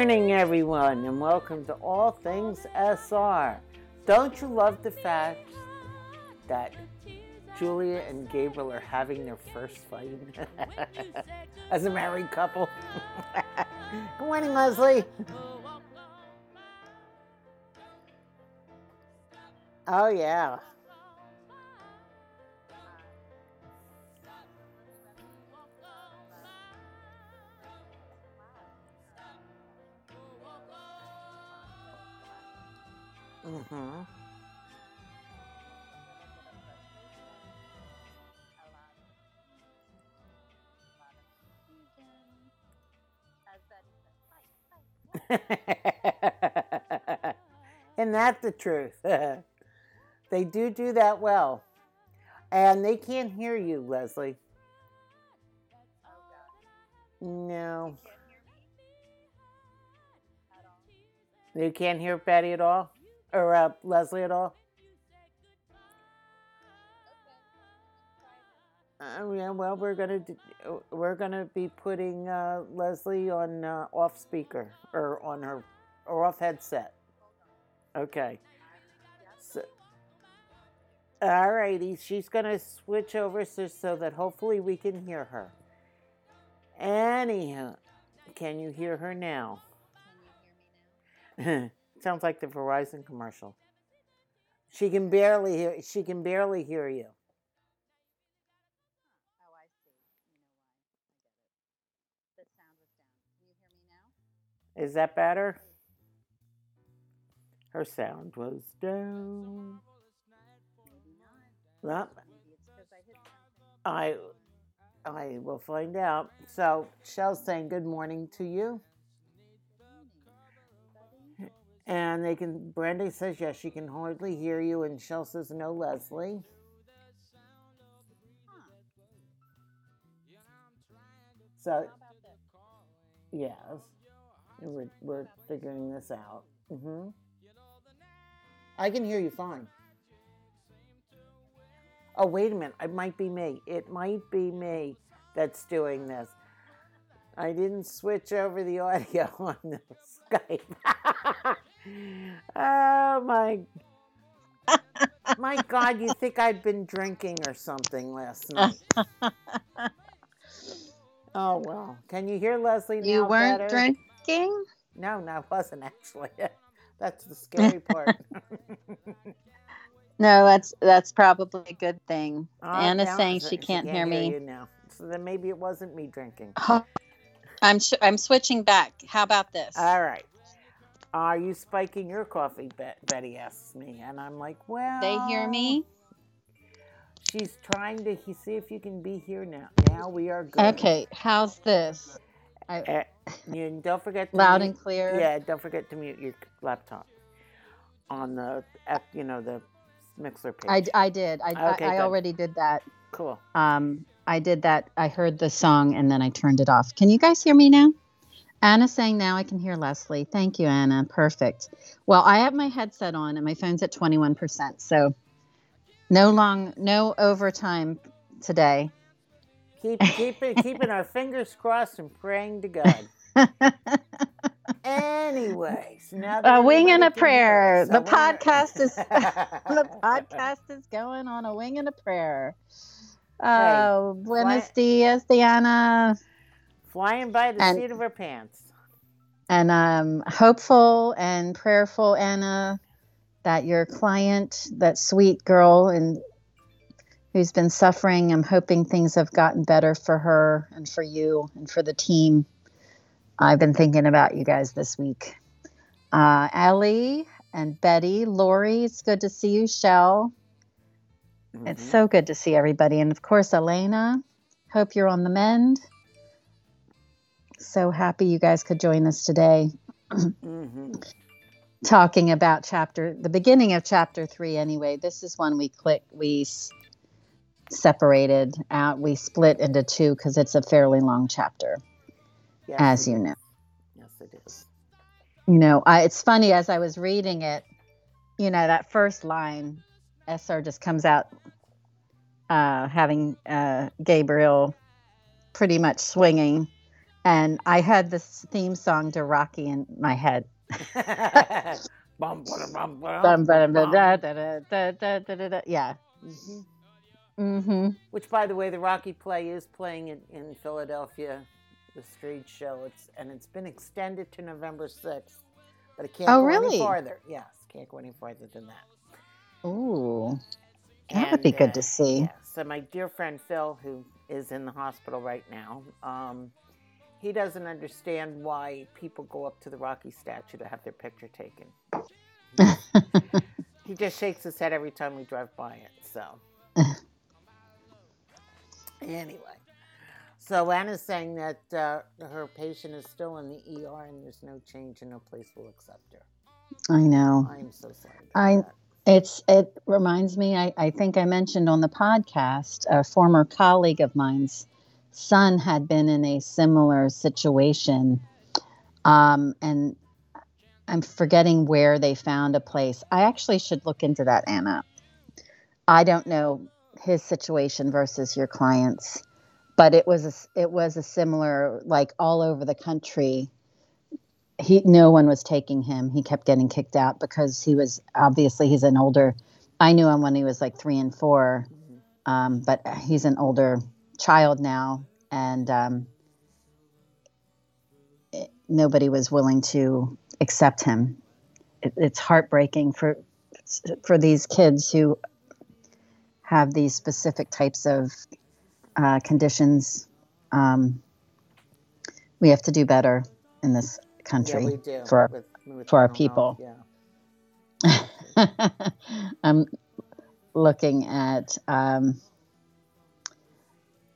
morning, everyone, and welcome to All Things SR. Don't you love the fact that Julia and Gabriel are having their first fight as a married couple? good morning, Leslie. Oh, yeah. Mm-hmm. Isn't that the truth? they do do that well. And they can't hear you, Leslie. No. You can't hear Betty at all? Or uh, Leslie at all? Uh, yeah, well, we're gonna do, we're gonna be putting uh, Leslie on uh, off speaker or on her or off headset. Okay. So, all righty, she's gonna switch over so, so that hopefully we can hear her. Anyhow, can you hear her now? Sounds like the Verizon commercial. She can barely hear. She can barely hear you. Oh, I see. You know why. I get it. The sound was down. Can you hear me now? Is that better? Her sound was down. Well, Maybe it's because I hit something. I I will find out. So Shell's saying good morning to you. And they can Brandy says yes, she can hardly hear you, and Shell says no, Leslie. So yes. We're we're figuring this out. hmm I can hear you fine. Oh, wait a minute. It might be me. It might be me that's doing this. I didn't switch over the audio on the Skype. oh my my God! You think I'd been drinking or something last night? Oh well. Can you hear Leslie now? You weren't better? drinking? No, no, I wasn't actually. That's the scary part. No, that's that's probably a good thing. Oh, Anna's now saying it's- she can't hear me. you now. So then maybe it wasn't me drinking. Oh, I'm sh- I'm switching back. How about this? All right. Are you spiking your coffee? Bet- Betty asks me, and I'm like, well. they hear me? She's trying to he- see if you can be here now. Now we are good. Okay, how's this? I, Eh, you don't forget to loud mute- and clear. Yeah, don't forget to mute your laptop on the. You know the Mixlr page. I, I did. I, Okay, I, I already did that. cool. Um, I did that. I heard the song and then I turned it off. Can you guys hear me now? Anna's saying now I can hear Leslie. Thank you, Anna. Perfect. Well, I have my headset on and my phone's at 21%. So no long, no overtime today. Keep keep it, keeping our fingers crossed and praying to God. Anyways, now A wing and a everybody can hear prayer. The a wing and- podcast is the podcast is going on a wing and a prayer. Oh, buenos fly- dias, Diana. Flying by the And- seat of her pants. And I'm hopeful and prayerful, Anna, that your client, that sweet girl, and who's been suffering, I'm hoping things have gotten better for her and for you and for the team. I've been thinking about you guys this week. Uh, Ellie and Betty, Lori, it's good to see you. Shell, it's Mhm. so good to see everybody. And of course, Elena, hope you're on the mend. So happy you guys could join us today. hmm talking about chapter the beginning of chapter three anyway this is one we click we s- separated out we split into two because it's a fairly long chapter Yes, as you is. know Yes, it is. you know I, it's funny as i was reading it you know that first line sr just comes out uh, having uh, gabriel pretty much swinging and i had this theme song to rocky in my head yeah Mhm. mm-hmm Which, by the way, the Rocky play is playing in, in Philadelphia, the street show. It's and it's been extended to November sixth, but it can't Oh, go really? any farther. Yes, can't go any farther than that. Ooh, that would be good uh, to see. Yeah. So my dear friend Phil, who is in the hospital right now, um, he doesn't understand why people go up to the Rocky statue to have their picture taken. He just shakes his head every time we drive by it. So anyway, so Anna's saying that uh, her patient is still in the ER and there's no change and no place will accept her. I know. I am so sorry. I- that. It's it reminds me. I, I think I mentioned on the podcast a former colleague of mine's son had been in a similar situation, um, and I'm forgetting where they found a place. I actually should look into that, Anna. I don't know his situation versus your clients, but it was a, it was a similar like all over the country. He no one was taking him. He kept getting kicked out because he was obviously he's an older. I knew him when he was like three and four, Mhm. um, but he's an older child now, and um, it- nobody was willing to accept him. It, it's heartbreaking for for these kids who have these specific types of uh, conditions. Um, we have to do better in this country. Yeah, for our- with, with for our health, people. Yeah. I'm looking at um,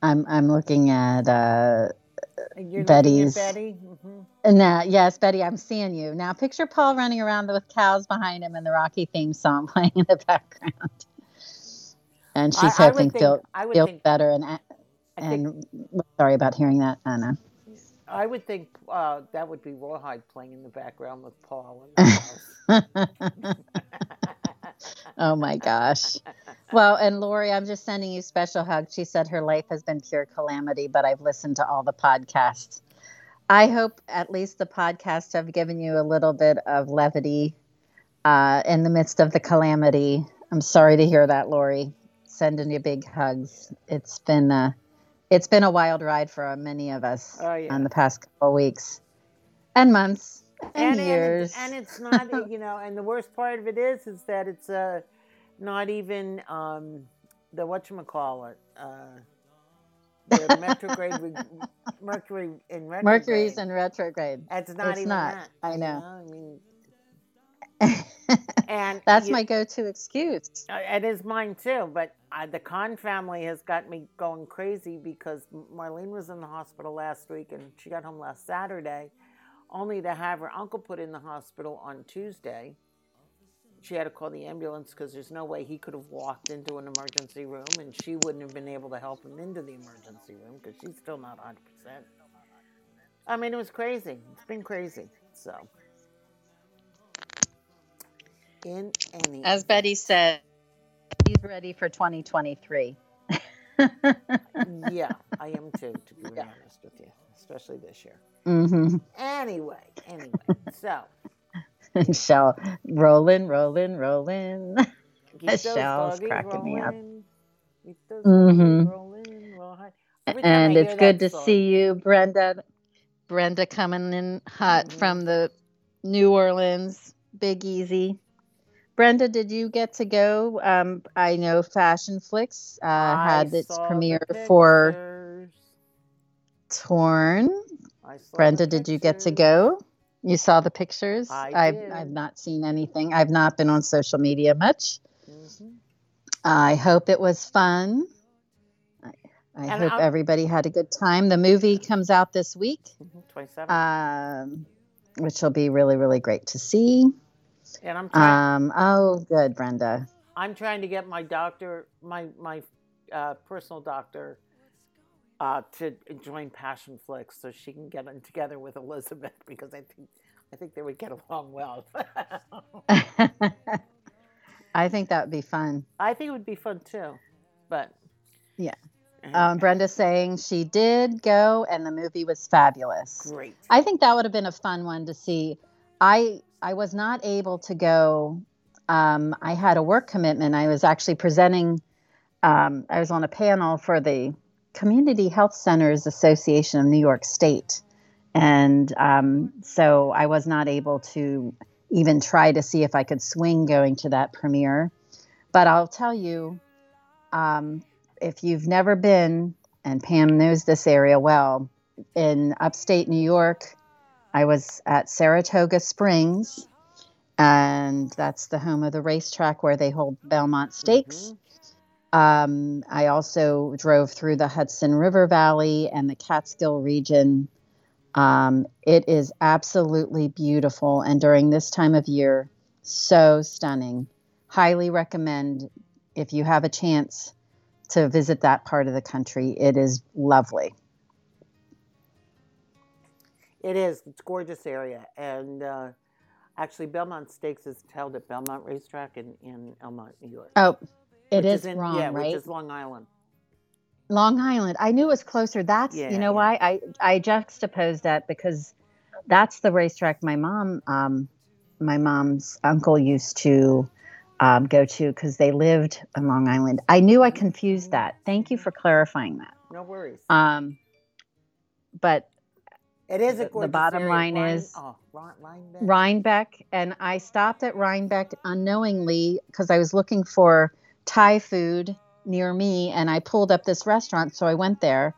I'm I'm looking at uh You're Betty's- looking at Betty. hmm now yes Betty I'm seeing you now picture Paul running around with cows behind him and the Rocky theme song playing in the background and she's I, I hoping think, feel I would feel think, better and I think, and sorry about hearing that Anna I would think uh, that would be Rawhide playing in the background with Paul and. oh my gosh Well, and Lori, I'm just sending you special hugs. She said her life has been pure calamity, but I've listened to all the podcasts. I hope at least the podcasts have given you a little bit of levity uh, in the midst of the calamity. I'm sorry to hear that, Lori. Sending you big hugs. It's been uh, it's been a wild ride for many of us Oh, yeah. on the past couple weeks and months and, and, and, years. it's, and it's not you know and the worst part of it is is that it's uh not even um the whatchamacallit uh the retrograde re- mercury in retrograde Mercury's in retrograde. it's not it's even not. that I you know. i mean and That's you- my go-to excuse. Uh, It is mine too, but uh, the Khan family has got me going crazy because Marlene was in the hospital last week and she got home last Saturday, only to have her uncle put in the hospital on Tuesday. She had to call the ambulance because there's no way he could have walked into an emergency room and she wouldn't have been able to help him into the emergency room because she's still not 100%. I mean, it was crazy. It's been crazy. So, in any As. Betty said, he's ready for 2023. yeah, I am too, to be Yeah. honest with you, especially this year. hmm Anyway, anyway, so Shell rolling, rolling, rolling. keep those Michelle's doggies cracking me up. rolling, keep those doggies rolling, roll high. Every time And it's good to song- see you, Brenda. Brenda coming in hot Mhm. from the New Orleans Big Easy. Brenda, did you get to go? Um, I know Passionflix uh, had its premiere for. Torn. I saw the Brenda, did you get to go? You saw the pictures? I I've, did. I've not seen anything. I've not been on social media much. Mhm. I hope it was fun. I, hope I'm- everybody had a good time. The movie comes out this week. Mhm, 27. Um, which will be really, really great to see. And I'm trying. Um, oh, good, Brenda. I'm trying to get my doctor, my my uh, personal doctor, uh, to join Passionflix so she can get in together with Elizabeth because I think I think they would get along well. I think that would be fun. I think it would be fun too, but Yeah. Um, Brenda's saying she did go and the movie was fabulous. great. I think that would have been a fun one to see. I I was not able to go. Um, I had a work commitment. I was actually presenting. Um, I was on a panel for the Community Health Centers Association of New York State, and um, so I was not able to even try to see if I could swing going to that premiere. But I'll tell you, um, if you've never been, and Pam knows this area well, in upstate New York, I was at Saratoga Springs, and that's the home of the racetrack where they hold Belmont Stakes. Um, I also drove through the Hudson River Valley and the Catskill region. Um, it is absolutely beautiful, and during this time of year, so stunning. Highly recommend if you have a chance to visit that part of the country. It is lovely. It is. It's a gorgeous area, and uh, actually, Belmont Stakes is held at Belmont Racetrack in in Elmont, New York. Oh, it which is in- wrong, yeah, right? which is Long Island. Long Island. I knew it was closer. That's Yeah, you know yeah. why I I juxtaposed that because that's the racetrack my mom um my mom's uncle used to um, go to because they lived on Long Island. I knew I confused that. Thank you for clarifying that. No worries. Um, but it is a the- bottom line Rhine- is- oh, Rhine- Rhinebeck. Rhinebeck, and I stopped at Rhinebeck unknowingly because I was looking for Thai food near me, and I pulled up this restaurant, so I went there.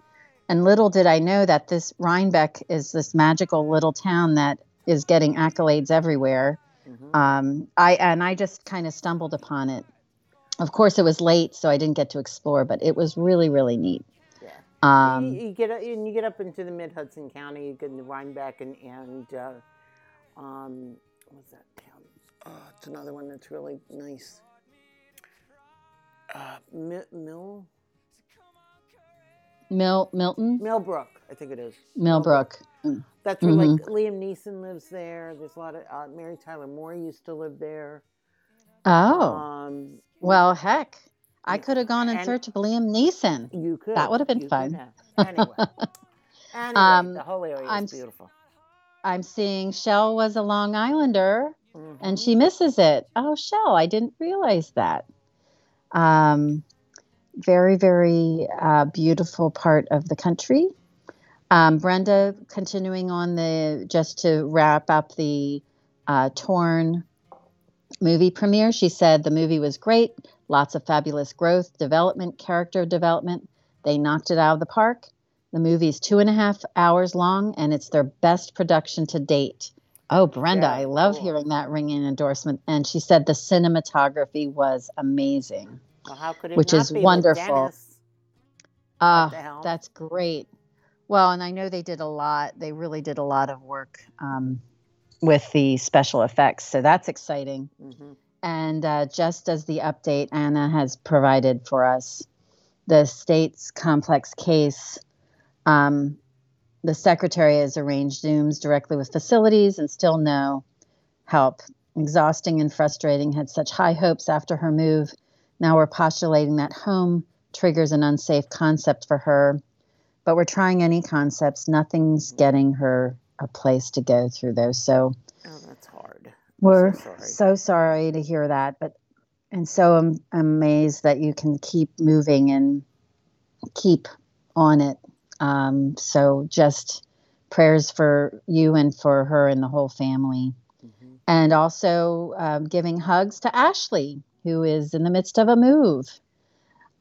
And little did I know that this Rhinebeck is this magical little town that is getting accolades everywhere. Mhm. Um, I and I just kind of stumbled upon it. Of course, it was late, so I didn't get to explore, but it was really, really neat. Yeah. Um, you, you get up- and you get up into the mid Hudson County, you get into Rhinebeck and and uh, um, what's that town? Uh, it's another one that's really nice. Uh, Mill, Mill Mil Milton Millbrook, I think it is. Millbrook. Mm. That's where like Liam Neeson lives there. There's a lot of uh, Mary Tyler Moore used to live there. Oh. Um, Well, heck, I could have gone in and- search of Liam Neeson. you could. That would have been you fun. have. Anyway, anyway Um, the whole area I'm is beautiful. I'm seeing Shell was a Long Islander and Mhm. she misses it. Oh, Shell, I didn't realize that. Um, very, very uh, beautiful part of the country. Um, Brenda, continuing on the just to wrap up the uh, Torn movie premiere, she said the movie was great, lots of fabulous growth, development, character development. They knocked it out of the park. The movie is two and a half hours long, and it's their best production to date. Oh, Brenda, Yeah, I love cool. hearing that ringing endorsement. And she said the cinematography was amazing. Well, how could it which not is be wonderful. Ah, helm? that's great. Well, and I know they did a lot. They really did a lot of work um, with the special effects, so that's exciting. Mhm. And uh, just as the update Anna has provided for us, the state's complex case, um, the secretary has arranged Zooms directly with facilities and still no help. Exhausting and frustrating, had such high hopes after her move. Now we're postulating that home triggers an unsafe concept for her, but we're trying any concepts. Nothing's getting her a place to go through those. So, Oh, that's hard. we're sorry. so sorry to hear that, but and so I'm amazed that you can keep moving and keep on it. Um, so just prayers for you and for her and the whole family, Mhm. and also um, giving hugs to Ashley, who is in the midst of a move.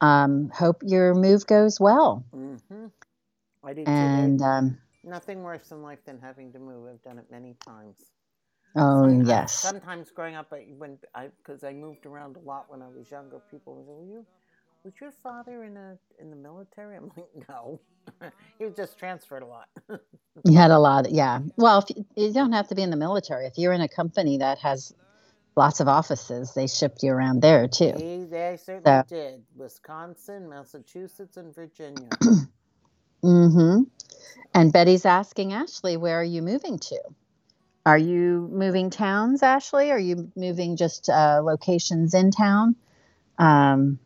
Um, hope your move goes well, Mhm. I too. and um, nothing worse in life than having to move. I've done it many times. oh Some- I- yes, Sometimes growing up, I, when I because I moved around a lot when I was younger, people would say, "Well, you, was your father in a in the military? I'm like, no, he was just transferred a lot. You had a lot, yeah. Well, if you, you don't have to be in the military. If you're in a company that has lots of offices, they shipped you around there too. He, they certainly So- did. Wisconsin, Massachusetts, and Virginia. Mm-hmm. And Betty's asking Ashley, where are you moving to? Are you moving towns, Ashley? Are you moving just uh, locations in town? Um,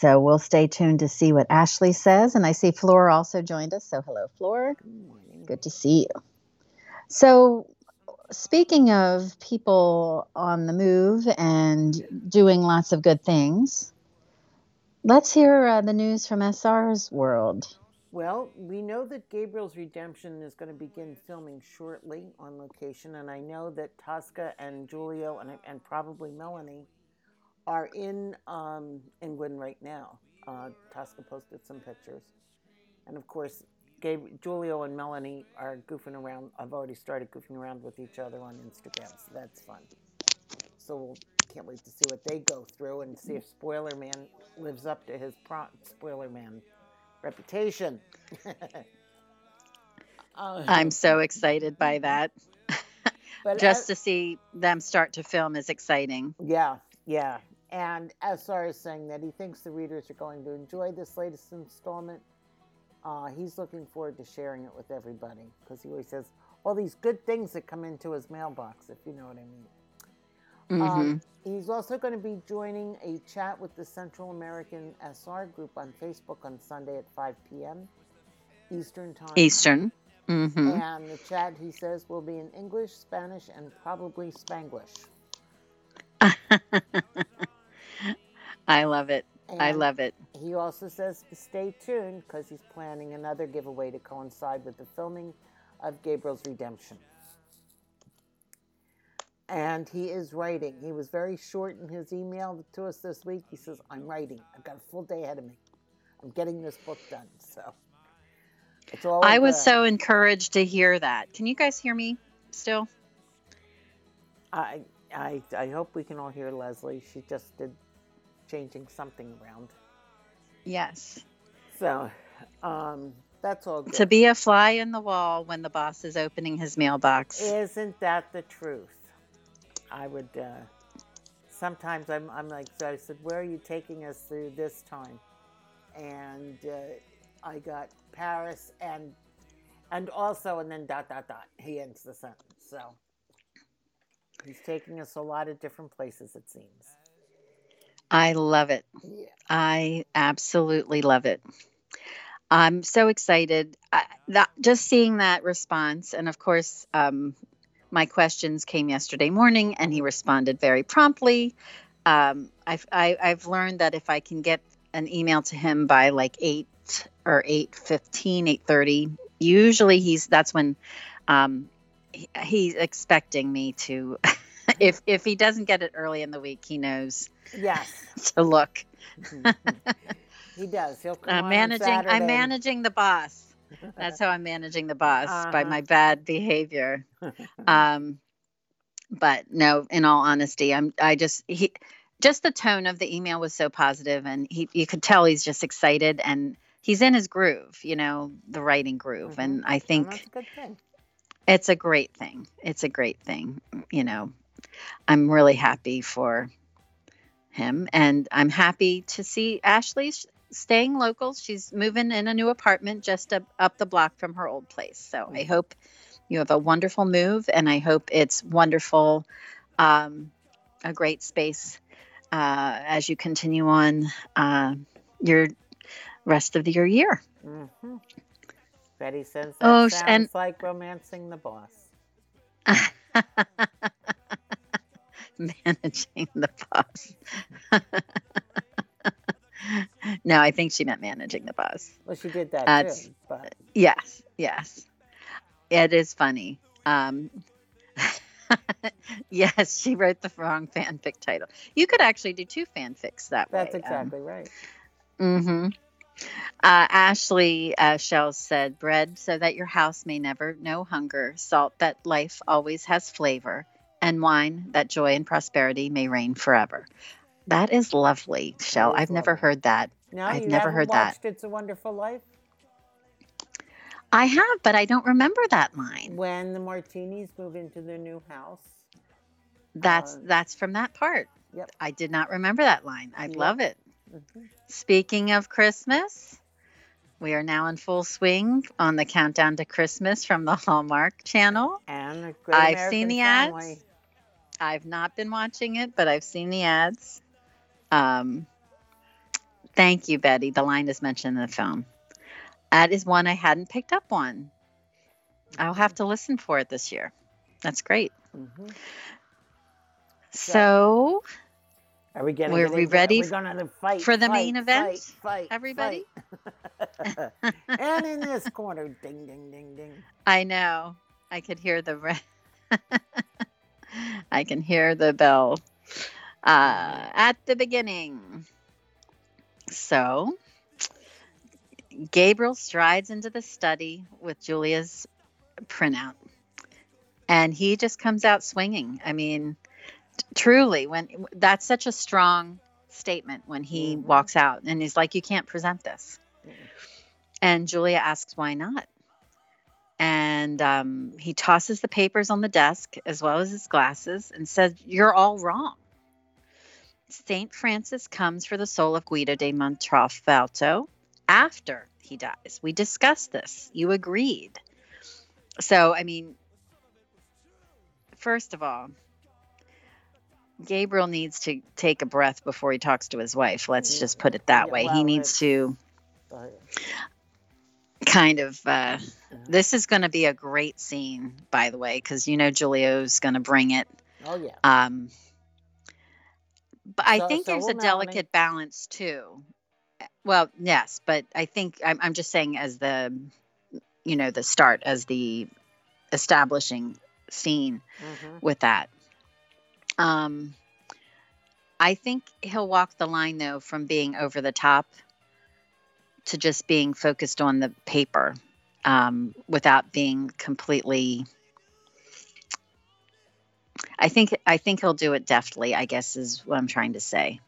so we'll stay tuned to see what Ashley says. And I see Flora also joined us. So hello, Flora. Good morning. Good to see you. So, speaking of people on the move and doing lots of good things, let's hear uh, the news from SR's world. Well, we know that Gabriel's Redemption is going to begin filming shortly on location, and I know that Tosca and Giulio and, and probably Melanie are in um, England right now. Uh, Tosca posted some pictures, and of course, Gabe, Giulio and Melanie are goofing around. I've already started goofing around with each other on Instagram, so that's fun. So we'll can't wait to see what they go through and see if Spoiler Man lives up to his pro- Spoiler Man reputation. Uh, I'm so excited by that. Just as- to see them start to film is exciting. yeah, yeah. And SR is saying that he thinks the readers are going to enjoy this latest installment. Uh, he's looking forward to sharing it with everybody because he always says all these good things that come into his mailbox, if you know what I mean. hmm Um, he's also going to be joining a chat with the Central American SR group on Facebook on Sunday at 5 p.m. Eastern Time. Eastern. hmm And the chat, he says, will be in English, Spanish, and probably Spanglish. I love it. I love it. He also says to stay tuned because he's planning another giveaway to coincide with the filming of Gabriel's Redemption. And he is writing. He was very short in his email to us this week. He says, I'm writing. I've got a full day ahead of me. I'm getting this book done. So it's all I was good. so encouraged to hear that. Can you guys hear me still? I, I, I hope we can all hear Leslie. She just did changing something around. Yes. So um, that's all good. To be a fly in the wall when the boss is opening his mailbox. Isn't that the truth? I would. Uh, sometimes I'm. I'm like. So I said, "Where are you taking us through this time?" And uh, I got Paris and and also and then dot dot dot. He ends the sentence. So he's taking us a lot of different places. It seems. I love it. I absolutely love it. I'm so excited. I, that, just seeing that response, and of course, um, my questions came yesterday morning, and he responded very promptly. Um, I've I, I've learned that if I can get an email to him by like eight or eight fifteen, eight thirty, usually he's that's when um, he, he's expecting me to. if if he doesn't get it early in the week, he knows Yes. to look. he does. He'll come I'm on managing. I'm managing the boss. That's how I'm managing the boss by Uh-huh. my bad behavior. Um, but no, in all honesty, I'm. I just he, just the tone of the email was so positive, and he you could tell he's just excited and he's in his groove. You know, the writing groove, Mhm. and I think that's a good thing. it's a great thing. It's a great thing. You know, I'm really happy for him, and I'm happy to see Ashley staying local. She's moving in a new apartment just up, up the block from her old place. So I Mhm. hope you have a wonderful move, and I hope it's wonderful, um, a great space uh, as you continue on uh, your rest of your year. hmm Betty says that Oh, sounds and- like romancing the boss. managing the boss. no, I think she meant managing the boss. Well, she did that That's- too. But Yes, yes. It is funny. Um, yes, she wrote the wrong fanfic title. You could actually do two fanfics that that's way. um, exactly right. Mm-hmm. Uh, Ashley uh, Shell said, "Bread so that your house may never know hunger, salt that life always has flavor, and wine that joy and prosperity may reign forever." That is lovely, Shell. I've never heard that. No, I've never heard that. It's a Wonderful Life. I have, but I don't remember that line. When the Martinis move into their new house. That's Uh, that's from that part. Yep. I did not remember that line. I Yep. love it. Mhm. Speaking of Christmas, we are now in full swing on the countdown to Christmas from the Hallmark Channel. And a great I've American seen the ads. I've not been watching it, but I've seen the ads. Um, thank you, Betty. The line is mentioned in the film. That is one I hadn't picked up on. I'll have to listen for it this year. That's great. Mhm. So, Are we getting? Were we ready We're gonna fight for the fight, main event, Fight, fight, everybody? fight. and in this corner, ding, ding, ding, ding. I know I could hear the. I can hear the bell uh, at the beginning. So, Gabriel strides into the study with Julia's printout, and he just comes out swinging. I mean, t- truly, when that's such a strong statement when he Mhm. walks out and he's like, "You can't present this," Mhm. and Julia asks, "Why not?" And um, he tosses the papers on the desk as well as his glasses and says, You're all wrong. St. Francis comes for the soul of Guido de Montalto after he dies. We discussed this. You agreed. So, I mean, first of all, Gabriel needs to take a breath before he talks to his wife. Let's just put it that Yeah, way. well, he needs to kind of uh, this is going to be a great scene by the way because you know Giulio's going to bring it oh yeah. um but i So- think so there's a Melanie. delicate balance too well yes but i think I'm, I'm just saying as the you know the start as the establishing scene Mhm. with that um i think he'll walk the line though from being over the top to just being focused on the paper um, without being completely i think i think he'll do it deftly i guess is what i'm trying to say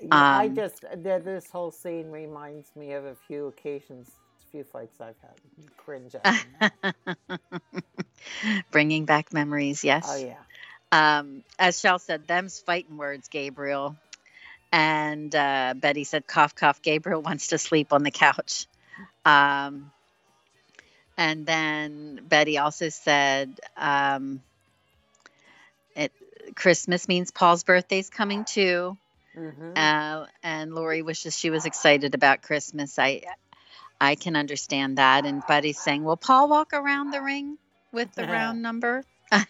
Yeah, I Um, just th- this whole scene reminds me of a few occasions, a few fights I've had. Cringe at. bringing back memories yes oh yeah. um, as Shell said, them's fighting words, Gabriel. And uh, Betty said, cough, cough, Gabriel wants to sleep on the couch. Um, and then Betty also said, um, it, Christmas means Paul's birthday's coming too. hmm Uh, and Lori wishes she was excited about Christmas. I, I can understand that. And Betty's saying, will Paul walk around the ring with the round number?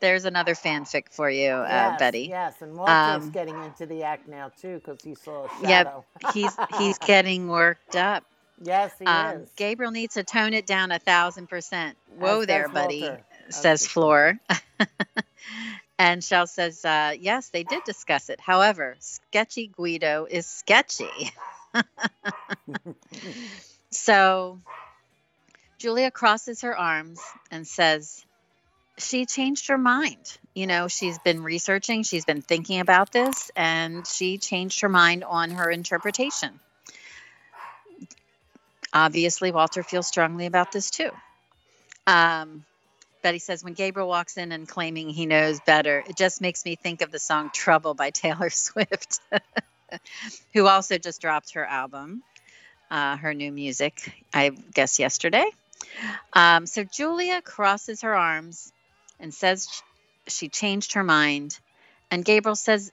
There's another fanfic for you, uh, Betty. Yes, and Walter's Um, getting into the act now too because he saw a Yep. He's he's getting worked up. yes, he Um, is. Gabriel needs to tone it down a thousand percent. Whoa As there, buddy, Walter. Says does Floor. and Shell says, uh, yes, they did discuss it. However, sketchy Guido is sketchy. So Julia crosses her arms and says, she changed her mind. You know, she's been researching, she's been thinking about this, and she changed her mind on her interpretation. Obviously, Walter feels strongly about this too. Um, Betty says, when Gabriel walks in and claiming he knows better, it just makes me think of the song Trouble by Taylor Swift, who also just dropped her album uh, her new music, I guess, yesterday. Um, so Julia crosses her arms and says she changed her mind. And Gabriel says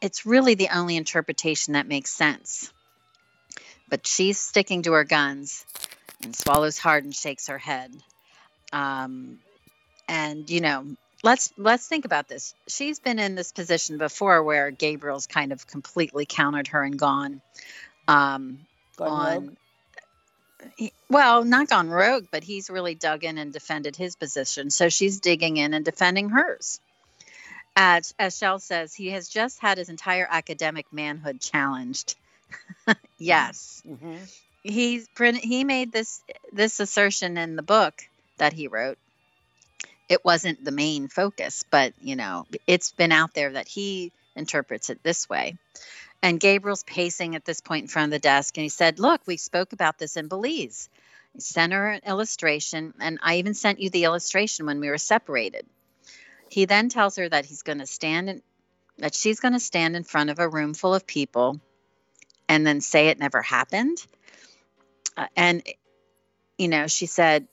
it's really the only interpretation that makes sense. But she's sticking to her guns and swallows hard and shakes her head. Um, and you know, let's let's think about this. She's been in this position before where Gabriel's kind of completely countered her and gone. Um, Gone on rogue? He- well not gone rogue but he's really dug in and defended his position. So she's digging in and defending hers. As, as shell says he has just had his entire academic manhood challenged. Yes. Mhm. he's he made this this assertion in the book that he wrote. It wasn't the main focus, but you know, it's been out there that he interprets it this way. And Gabriel's pacing at this point in front of the desk, and he said, Look, we spoke about this in Belize. He sent her an illustration, and I even sent you the illustration when we were separated. He then tells her that he's going to stand in, that she's going to stand in front of a room full of people and then say it never happened. Uh, and you know, she said,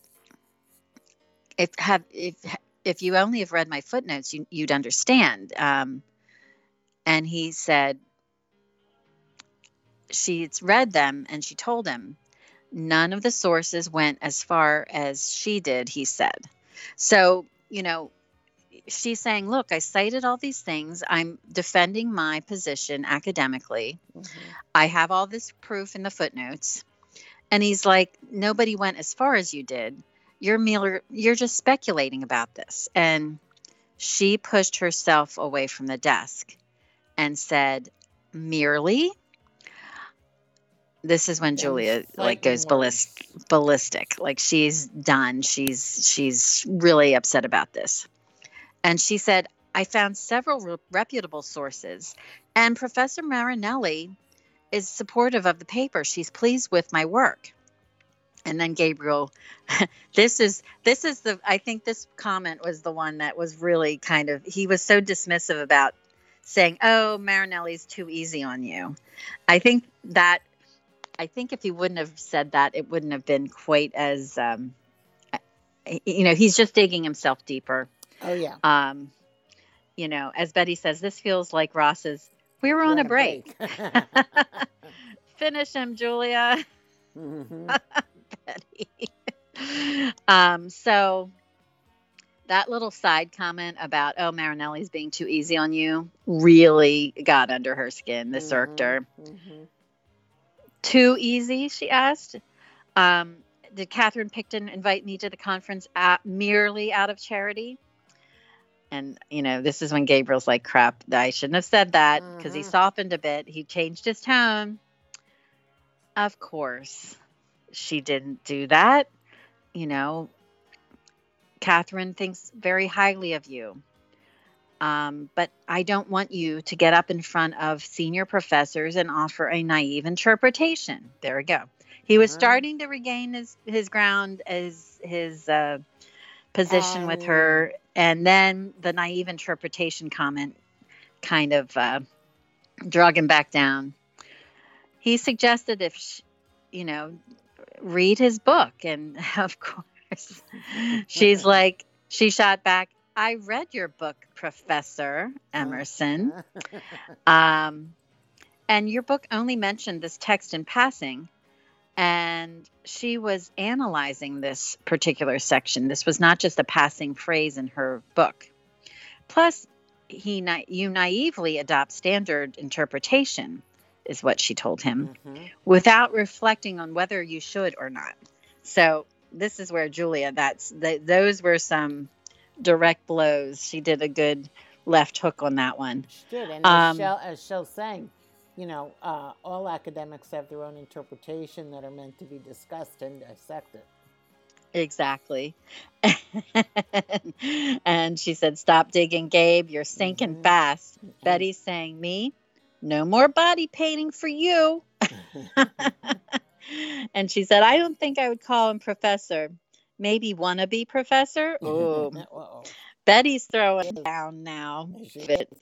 if have if if you only have read my footnotes, you, would understand. Um, and he said, she's read them and she told him none of the sources went as far as she did, he said. So, you know, she's saying, look, I cited all these things. I'm defending my position academically. Mm-hmm. I have all this proof in the footnotes. And he's like, nobody went as far as you did. You're mere, you're just speculating about this. And she pushed herself away from the desk and said, merely this is when Julia like goes ballistic, ballistic. Like she's done. She's she's really upset about this. And she said, "I found several re- reputable sources, and Professor Marinelli is supportive of the paper. She's pleased with my work." And then Gabriel, this is this is the I think this comment was the one that was really kind of he was so dismissive about saying, "Oh, Marinelli's too easy on you." I think that I think if he wouldn't have said that, it wouldn't have been quite as, um, you know, he's just digging himself deeper. Oh yeah. Um, you know, as Betty says, this feels like Ross's. We were on a break. break. Finish him, Julia. Mm-hmm. Betty. um, so that little side comment about oh Marinelli's being too easy on you really got under her skin. This mm-hmm. her. Mm-hmm. Too easy, she asked. Um, did Catherine Picton invite me to the conference at, merely out of charity? And, you know, this is when Gabriel's like, crap, I shouldn't have said that because mm-hmm. he softened a bit. He changed his tone. Of course, she didn't do that. You know, Catherine thinks very highly of you. Um, but I don't want you to get up in front of senior professors and offer a naive interpretation. There we go. He was starting to regain his, his ground as his uh, position um, with her. And then the naive interpretation comment kind of uh, drug him back down. He suggested if, she, you know, read his book. And of course, she's like, she shot back, I read your book, Professor Emerson. um, and your book only mentioned this text in passing. And she was analyzing this particular section. This was not just a passing phrase in her book. Plus, he na- you naively adopt standard interpretation, is what she told him, mm-hmm. without reflecting on whether you should or not. So this is where Julia. That's the, those were some direct blows. She did a good left hook on that one. She did, and um, as, Shell, as Shell's saying, you know, uh, all academics have their own interpretation that are meant to be discussed and dissected. Exactly. and she said, Stop digging, Gabe. You're sinking mm-hmm. fast. Mm-hmm. Betty's saying, Me? No more body painting for you. and she said, I don't think I would call him professor maybe wannabe professor. Oh, Betty's throwing down now.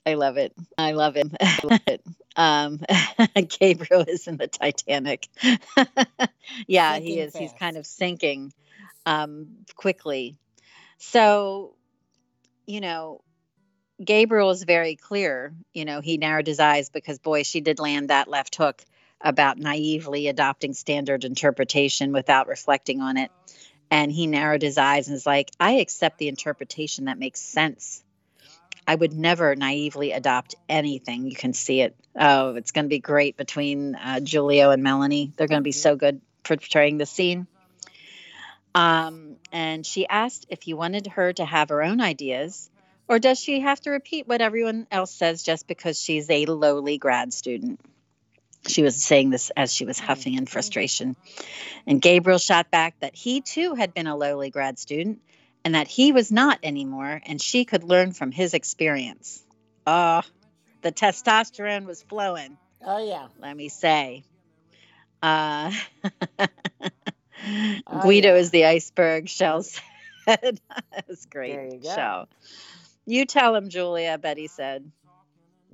I love it. I love him. I love it. Um, Gabriel is in the Titanic. yeah, sinking he is. Fast. He's kind of sinking um, quickly. So, you know, Gabriel is very clear. You know, he narrowed his eyes because, boy, she did land that left hook about naively adopting standard interpretation without reflecting on it. And he narrowed his eyes and was like, I accept the interpretation that makes sense. I would never naively adopt anything. You can see it. Oh, it's going to be great between uh, Giulio and Melanie. They're going to be so good portraying the scene. Um, and she asked if he wanted her to have her own ideas, or does she have to repeat what everyone else says just because she's a lowly grad student? She was saying this as she was huffing in frustration. And Gabriel shot back that he too had been a lowly grad student and that he was not anymore, and she could learn from his experience. Oh, the testosterone was flowing, Oh yeah. let me say. Uh, Oh, Guido yeah. is the iceberg, Shell said. That's great, There you go. Shell. You tell him, Julia, Betty said.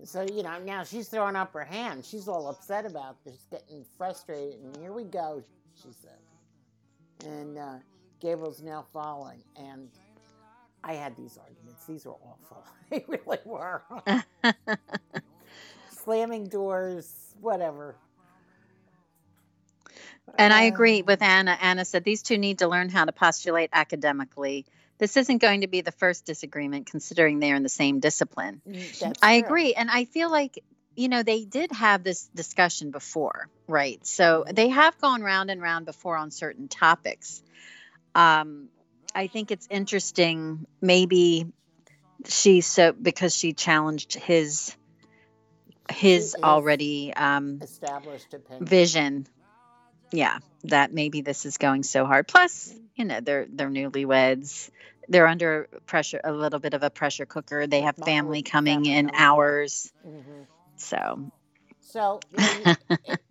So you know now she's throwing up her hand. She's all upset about this, getting frustrated. And here we go, she said. And uh, Gabriel's now falling. And I had these arguments. These were awful. they really were. Slamming doors, whatever. And I Uh, agree with Anna. Anna said these two need to learn how to postulate academically. This isn't going to be the first disagreement, considering they're in the same discipline. Mm, That's I true. agree. And I feel like, you know, they did have this discussion before, right? So Mhm. they have gone round and round before on certain topics. Um, I think it's interesting, maybe she so because she challenged his his already um Established opinion. vision yeah that maybe this is going so hard plus you know they're they're newlyweds they're under pressure a little bit of a pressure cooker they have family coming in hours Mhm. so So, and,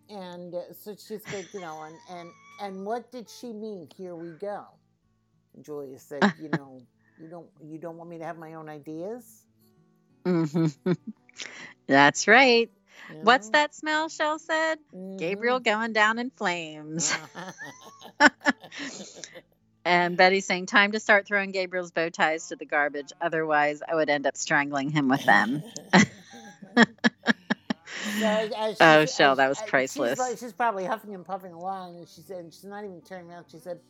and uh, so she's like, you know, and, and and what did she mean? Here we go. Julia said, you know, you don't you don't want me to have my own ideas. mhm. that's right you what's that smell shell said Mhm. gabriel going down in flames. And betty saying time to start throwing gabriel's bow ties to the garbage otherwise i would end up strangling him with them So, as- as Oh, Shell, that was as- she's priceless. like- She's, probably huffing and puffing along, and she said she's not even turning around. She said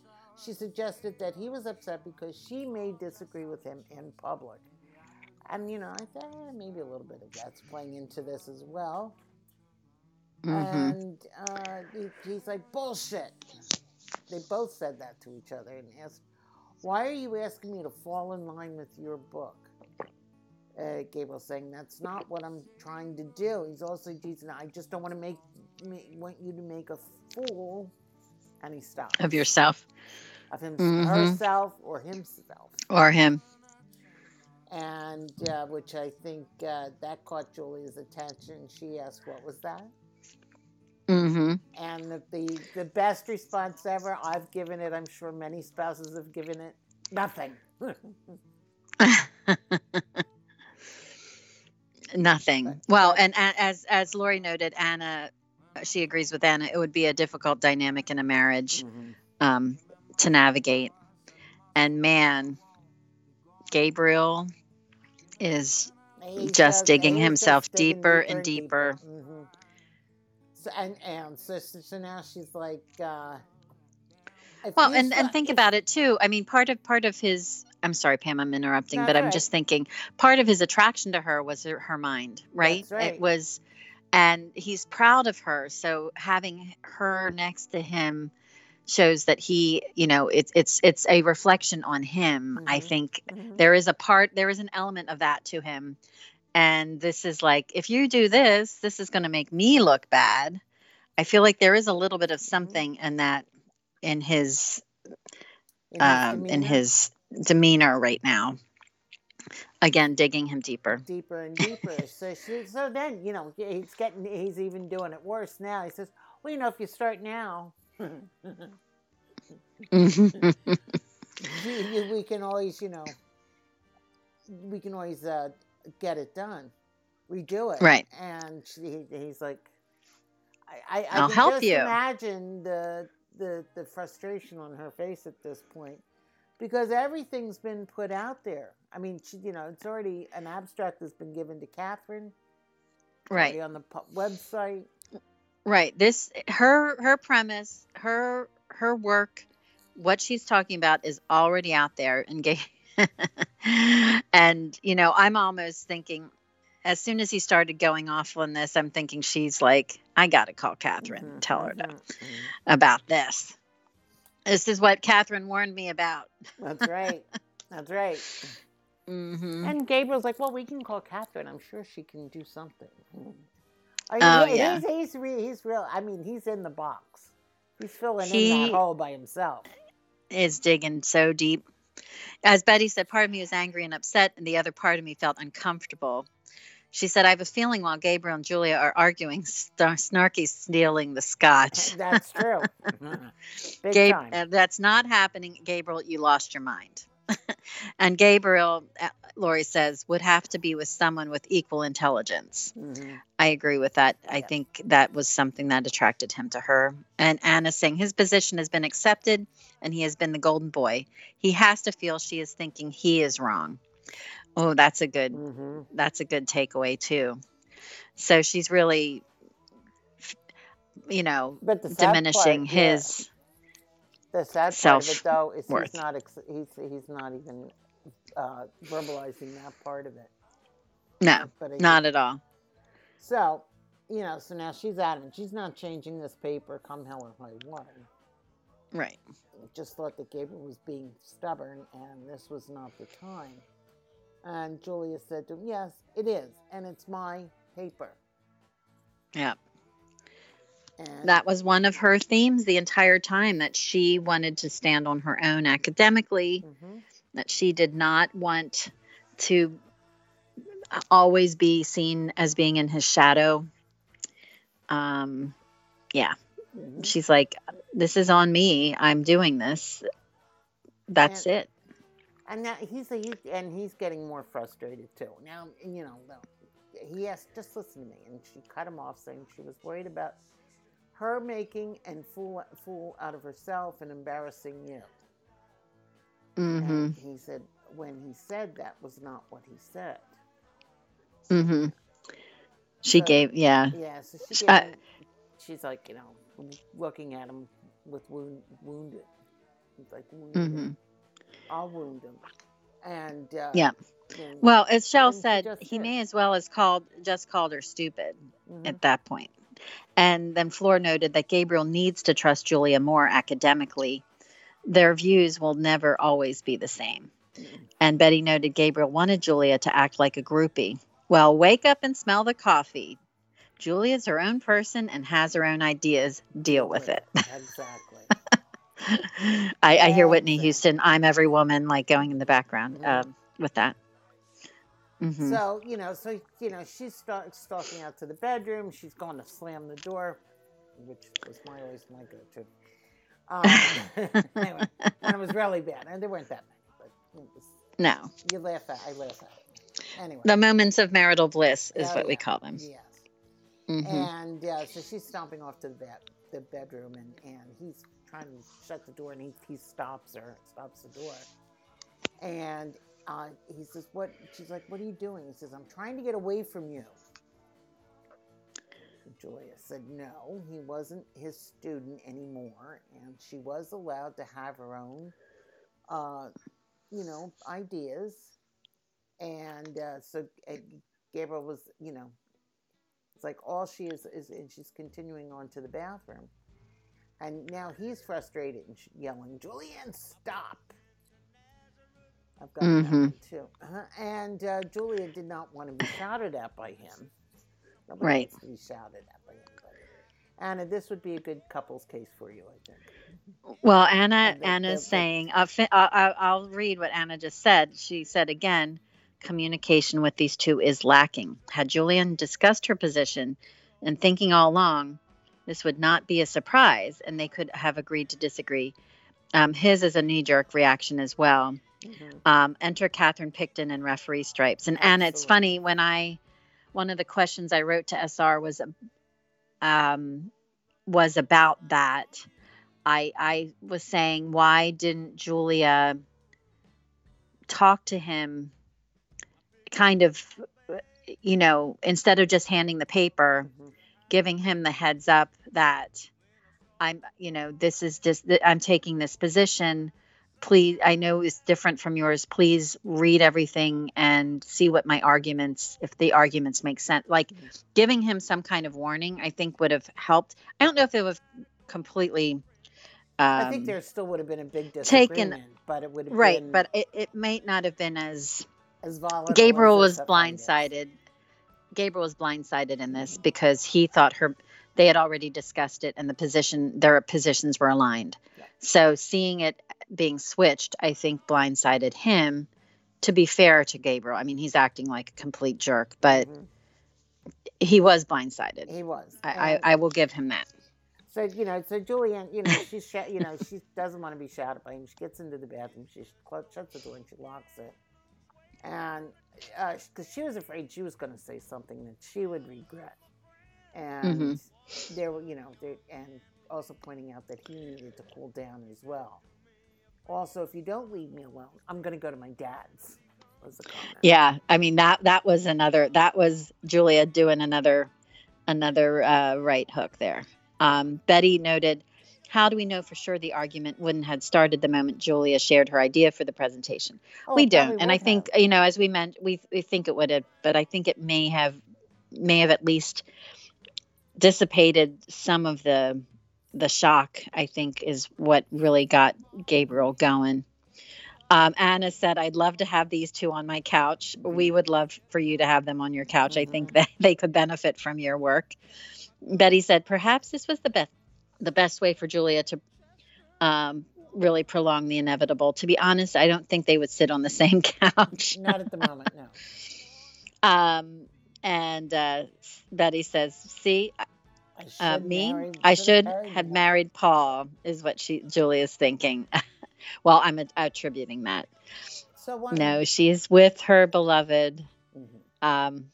she suggested that he was upset because she may disagree with him in public. And you know, I thought eh, maybe a little bit of that's playing into this as well. Mhm. And uh, he, he's like bullshit. They both said that to each other and asked, "Why are you asking me to fall in line with your book?" uh, Gabriel saying, "That's not what I'm trying to do." He's also Jesus. I just don't want to make, me want you to make a fool. And he stopped of yourself of him, Mhm. herself or himself, or him and uh, which I think uh, that caught Julia's attention. She asked, "What was that?" Hmm And the, the the best response ever. I've given it. I'm sure many spouses have given it. Nothing. Nothing. Well, and as as Lori noted, Anna, she agrees with Anna. It would be a difficult dynamic in a marriage Mhm. um, to navigate. And man, Gabriel is He's Just digging himself digging deeper and deeper. Mhm. So, and and so, so now she's like, uh, well, and and think about it too. I mean, part of part of his. I'm sorry, Pam. I'm interrupting, but I'm just thinking part of his attraction to her was her, her mind, right? That's right. It was, and he's proud of her. So having her next to him shows that he, you know, it's it's it's a reflection on him. I Mhm. think Mhm. there is a part, there is an element of that to him, and this is like, if you do this, this is going to make me look bad. I feel like there is a little bit of Mm-hmm. something in that, in his In his um, in demeanor, his demeanor right now. Again, digging him deeper. deeper and deeper. so she, so then you know he's getting he's even doing it worse now. He says, well, you know, if you start now. You, we can always, you know, we can always uh, get it done, We do it. Right. And she, he's like, I, I, I I'll can help just you. imagine the, the the frustration on her face at this point, because everything's been put out there. I mean, she, you know, it's already an abstract that's been given to Catherine. right. on the website. Right. This her her premise, her her work, what she's talking about is already out there and gay. and you know, I'm almost thinking as soon as he started going off on this, I'm thinking she's like, I got to call Catherine and Mhm, tell her to, mhm, mhm. about this. This is what Catherine warned me about. That's right. That's right. hmm And Gabriel's like, well, we can call Catherine. I'm sure she can do something. Hmm. I Oh, he- yeah. He's, he's, re- he's real. I mean, he's in the box. He's filling in that hole by himself. Is digging so deep. As Betty said, part of me was angry and upset, and the other part of me felt uncomfortable. She said, I have a feeling while Gabriel and Julia are arguing, Star- Snarky's stealing the scotch. That's true. Big Gabe, time. uh, that's not happening. Gabriel, you lost your mind. and Gabriel, uh, Lori says, would have to be with someone with equal intelligence. Mhm. I agree with that. I think that was something that attracted him to her. And Anna saying his position has been accepted and he has been the golden boy. He has to feel she is thinking he is wrong. Oh, that's a good Mhm. that's a good takeaway too. So she's really you know, But diminishing part, yeah, his the sad part of it though is worth. he's not ex- he's he's not even uh, verbalizing that part of it. no, But I not at all. So, you know, so now she's adamant. She's not changing this paper come hell or high water. Right. Just thought that Gabriel was being stubborn and this was not the time. And Julia said to him, Yes, it is. And it's my paper. Yeah. And That was one of her themes the entire time that she wanted to stand on her own academically, Mhm. that she did not want to always be seen as being in his shadow. Um, yeah, Mhm. she's like, this is on me. I'm doing this. That's And- it. And now he's a, he, and he's getting more frustrated too. Now you know he asked, just listen to me, and she cut him off, saying she was worried about her making and fool fool out of herself and embarrassing you. Mm-hmm. And he said when he said that was not what he said. Mm-hmm. She So- gave, yeah. Yeah, so she gave uh, she's like you know looking at him with wound, wounded. He's like wounded. Mm-hmm. I'll wound him. And uh, Yeah. then- Well, as Shell said, he did. may as well as called just called her stupid Mhm. at that point. And then Flora noted that Gabriel needs to trust Julia more academically. Their views will never always be the same. And Betty noted Gabriel wanted Julia to act like a groupie. Well, wake up and smell the coffee. Julia's her own person and has her own ideas. Deal with it. Exactly. I, I hear Whitney Houston, I'm every woman, like going in the background um, with that. Mhm. So you know, so you know, she starts stalking out to the bedroom. She's going to slam the door, which was my always my go-to. Um, anyway, and it was really bad, and there weren't that many, but was, no. you laugh at, I laugh at it. Anyway, The moments of marital bliss is Oh, what we call them. Yes, Mhm. and yeah, so she's stomping off to the bed, the bedroom, and and he's trying to shut the door, and he he stops her, stops the door, and uh, he says, "What?" She's like, "What are you doing?" He says, "I'm trying to get away from you." Julia said no, he wasn't his student anymore, and she was allowed to have her own, uh, you know, ideas. And uh, so Gabriel was, you know, it's like all she is is, and she's continuing on to the bathroom, and now he's frustrated and yelling, "Julian, stop!" I've got that Mhm. one too. Uh-huh. And uh, Julia did not want to be shouted at by him. Nobody Right. wants to be shouted at by anybody. Anna, this would be a good couples case for you, I think. Well, Anna, Anna's saying, I'll, fi- I'll, I'll- I'll read what Anna just said. She said again, communication with these two is lacking. Had Julianne discussed her position and thinking all along, this would not be a surprise, and they could have agreed to disagree. Um, his is a knee jerk reaction as well. Mhm. um, enter Catherine Picton in referee stripes. And Anna, it's funny when I, one of the questions I wrote to SR was, um, was about that. I I was saying, why didn't Julia talk to him, kind of, you know, instead of just handing the paper, Mhm. giving him the heads up that I'm, you know, this is just, I'm taking this position. Please, I know it's different from yours. Please read everything and see what my arguments, if the arguments make sense. Like giving him some kind of warning, I think would have helped. I don't know if it was completely. Um, I think there still would have been a big taken- disagreement, but it would have been right, been but it, it might not have been as as volatile. Gabriel as was blindsided. Gabriel was blindsided in this because he thought her they had already discussed it and the position their positions were aligned. So seeing it being switched, I think blindsided him. To be fair to Gabriel, I mean, he's acting like a complete jerk, but Mhm. he was blindsided. He was. I, I, I will give him that. so you know, so Julianne, you know, she's sh- you know she doesn't want to be shouted by him. She gets into the bathroom, she shuts the door, and she locks it. And because she was afraid she was going to say something that she would regret, and Mm-hmm. there were you know, there, and also pointing out that he needed to cool down as well. Also, if you don't leave me alone, I'm going to go to my dad's. Was the comment. Yeah, I mean that that was another that was Julia doing another another uh, right hook there. Um, Betty noted, "How do we know for sure the argument wouldn't have started the moment Julia shared her idea for the presentation? Oh, we don't, and I think have. you know, as we meant, we we think it would have, but I think it may have may have at least dissipated some of the the shock. I think is what really got Gabriel going. Um, Anna said, "I'd love to have these two on my couch. We would love for you to have them on your couch. I think that they could benefit from your work." Betty said, "Perhaps this was the best the best way for Julia to um, really prolong the inevitable. To be honest, I don't think they would sit on the same couch." Not at the moment, no. Um, and uh, Betty says, "See, uh, me, marry- I should have married Paul," is what she Julia's thinking. well, I'm attributing that. So one, No, she's with her beloved. Mhm. Um,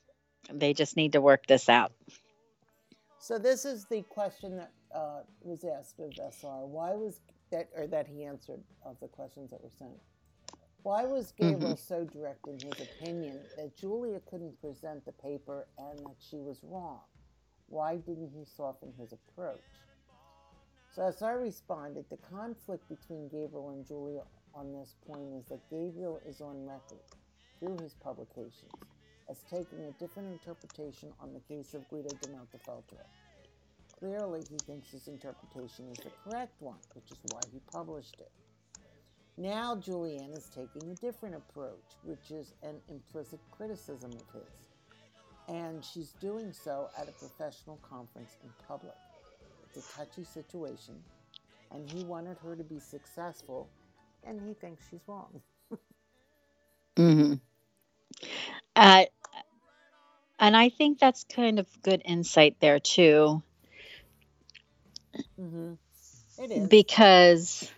they just need to work this out. So this is the question that uh, was asked of SR. Why was that, or that he answered of the questions that were sent? Why was Gabriel so direct in his opinion that Julia couldn't present the paper and that she was wrong? Why didn't he soften his approach? So as I responded, the conflict between Gabriel and Julia on this point is that Gabriel is on record through his publications as taking a different interpretation on the case of Guido de Montefeltro. Clearly, he thinks his interpretation is the correct one, which is why he published it. Now, Julianne is taking a different approach, which is an implicit criticism of his. And she's doing so at a professional conference in public. It's a touchy situation, and he wanted her to be successful, and he thinks she's wrong. hmm Uh, and I think that's kind of good insight there too, Mm-hmm. It is. because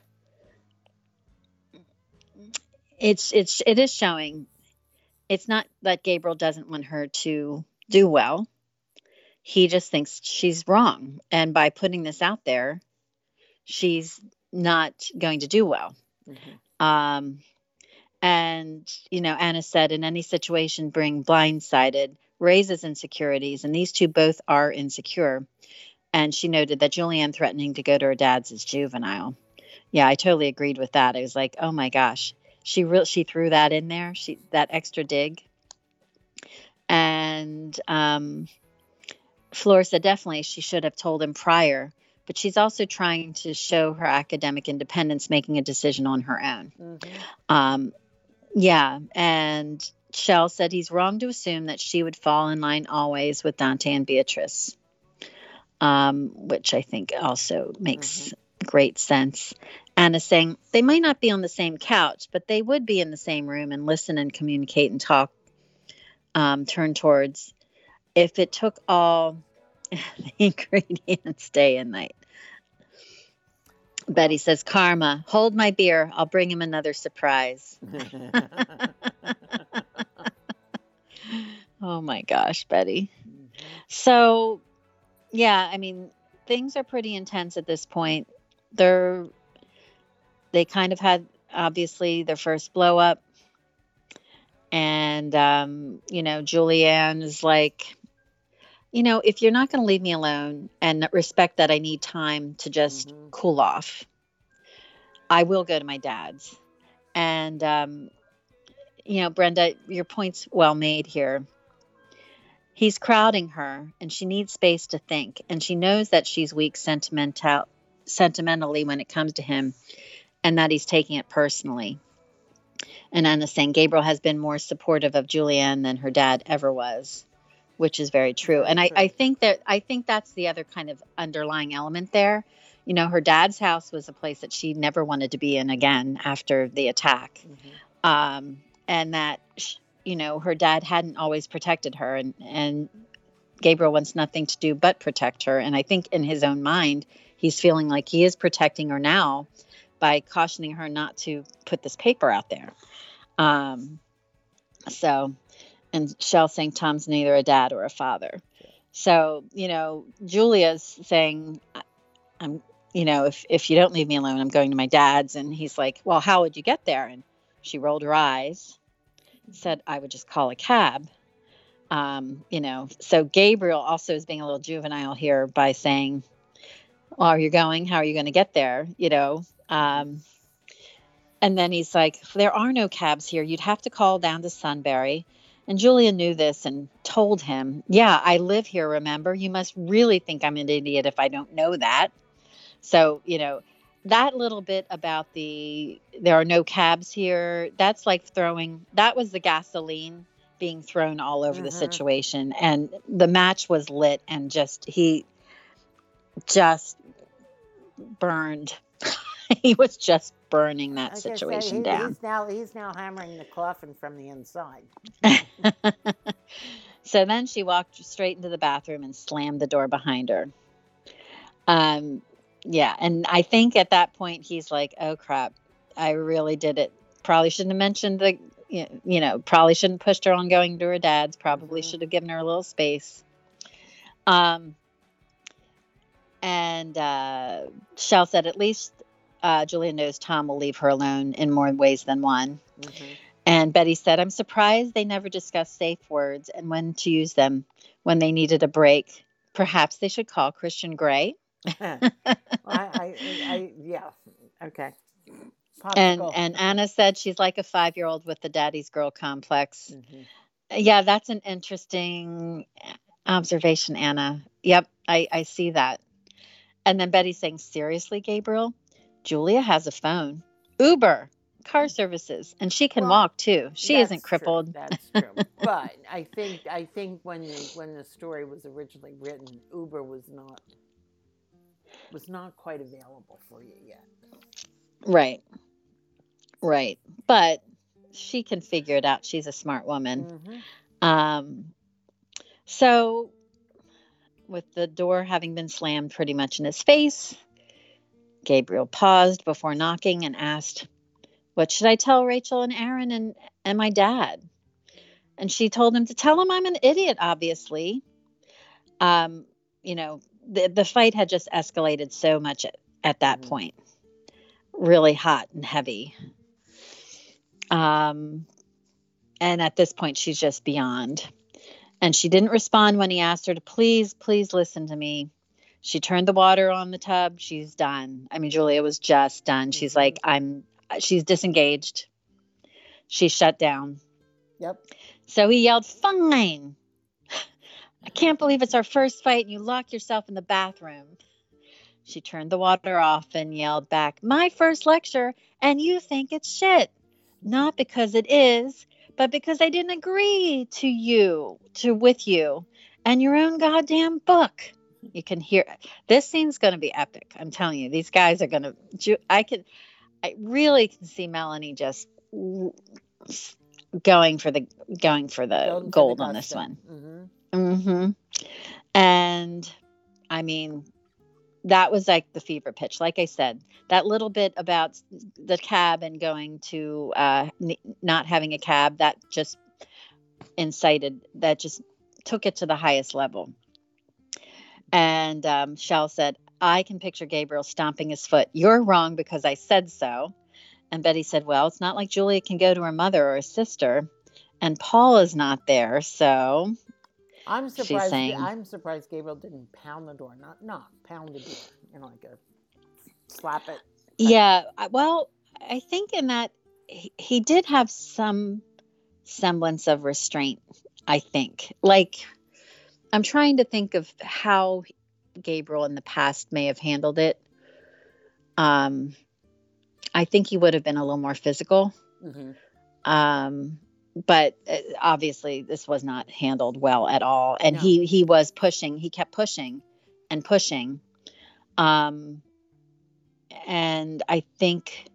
it's it's it is showing. It's not that Gabriel doesn't want her to do well. He just thinks she's wrong, and by putting this out there, she's not going to do well. Mhm. Um, and, you know, Anna said, in any situation, bring blindsided raises insecurities, and these two both are insecure. And she noted that Julianne threatening to go to her dad's is juvenile. Yeah, I totally agreed with that. I was like, oh my gosh, she real she threw that in there. She that extra dig. And um, Flora said definitely she should have told him prior, but she's also trying to show her academic independence, making a decision on her own. Mhm. Um, yeah, and Shell said he's wrong to assume that she would fall in line always with Dante and Beatrice, um, which I think also makes great sense. Anna saying they might not be on the same couch, but they would be in the same room and listen and communicate and talk. Um, turn towards if it took all the ingredients day and night. Betty says, Karma, hold my beer. I'll bring him another surprise. Oh my gosh, Betty. So, yeah, I mean, things are pretty intense at this point. They're, they kind of had obviously their first blow up. And, um, you know, Julianne is like, you know, if you're not going to leave me alone and respect that I need time to just Mhm. cool off, I will go to my dad's. And, um, you know, Brenda, your point's well made here. He's crowding her, and she needs space to think, and she knows that she's weak sentimental, sentimentally when it comes to him, and that he's taking it personally. And Anna's saying Gabriel has been more supportive of Julianne than her dad ever was, which is very true. And I. I think that I think that's the other kind of underlying element there. you know, her dad's house was a place that she never wanted to be in again after the attack. Mhm. Um, and that, sh- you know, her dad hadn't always protected her. And, and Gabriel wants nothing to do but protect her. And I think in his own mind, he's feeling like he is protecting her now by cautioning her not to put this paper out there. Um, so, and Shell saying Tom's neither a dad or a father. So, you know, Julia's saying, "I- I'm, you know, if, if you don't leave me alone, I'm going to my dad's. And he's like, well, how would you get there? And she rolled her eyes, said, I would just call a cab. Um, you know, so Gabriel also is being a little juvenile here by saying, well, are you going? How are you going to get there? You know, um, and then he's like, there are no cabs here. You'd have to call down to Sunbury. And Julia knew this and told him, Yeah, I live here, remember? You must really think I'm an idiot if I don't know that. So, you know, that little bit about the there are no cabs here, that's like throwing that was the gasoline being thrown all over the Mhm. situation. And the match was lit and just he just burned. he was just burning that Like situation he- down. He's now he's now hammering the coffin from the inside. so then she walked straight into the bathroom and slammed the door behind her. Um, yeah, and I think at that point he's like, "Oh crap, I really did it. Probably shouldn't have mentioned the, you know, probably shouldn't have pushed her on going to her dad's. Probably Mhm. should have given her a little space." Um, and uh, Shell said, "At least uh, Julia knows Tom will leave her alone in more ways than one." Mhm. And Betty said, I'm surprised they never discussed safe words and when to use them when they needed a break. Perhaps they should call Christian Grey. Well, I, I, I, yeah, okay. And Popsicle. and Anna said she's like a five year old with the daddy's girl complex. Mhm. Yeah, that's an interesting observation, Anna. Yep, I, I see that. And then Betty's saying, Seriously, Gabriel? Julia has a phone. Uber, car services, and she can Well, walk too. She isn't true, crippled. That's true. but I think I think when the when the story was originally written, Uber was not was not quite available for you yet. Right. Right. But she can figure it out. She's a smart woman. Mhm. Um so with the door having been slammed pretty much in his face, Gabriel paused before knocking and asked, "What should I tell Rachel and Aaron and and my dad?" And she told him to tell him I'm an idiot, obviously. Um, you know, the the fight had just escalated so much at, at that Mhm. point. Really hot and heavy. Um and at this point she's just beyond. And she didn't respond when he asked her to please, please listen to me. She turned the water on the tub. She's done. I mean, Julia was just done. She's Mhm. like, I'm, she's disengaged. She's shut down. Yep. So he yelled, Fine. I can't believe it's our first fight and you lock yourself in the bathroom. She turned the water off and yelled back, My first lecture, and you think it's shit. Not because it is, but because I didn't agree to you, to with you, and your own goddamn book. You can hear this scene's going to be epic. I'm telling you, these guys are going to. I can, I really can see Melanie just going for the going for the Golden gold on this one. Mhm. mm-hmm. And I mean, that was like the fever pitch. Like I said, that little bit about the cab and going to uh, n- not having a cab, that just incited, that just took it to the highest level. And um, Shell said, I can picture Gabriel stomping his foot. You're wrong because I said so. And Betty said, Well, it's not like Julia can go to her mother or her sister. And Paul is not there. So I'm surprised. saying- I'm surprised Gabriel didn't pound the door. Not knock, pound the door. You know, like a slap it. Yeah, well, I think in that he, he did have some semblance of restraint. I think, like, I'm trying to think of how Gabriel in the past may have handled it. Um, I think he would have been a little more physical. hmm Um, but uh, obviously, this was not handled well at all, and No. he he was pushing. He kept pushing and pushing. Um, and I think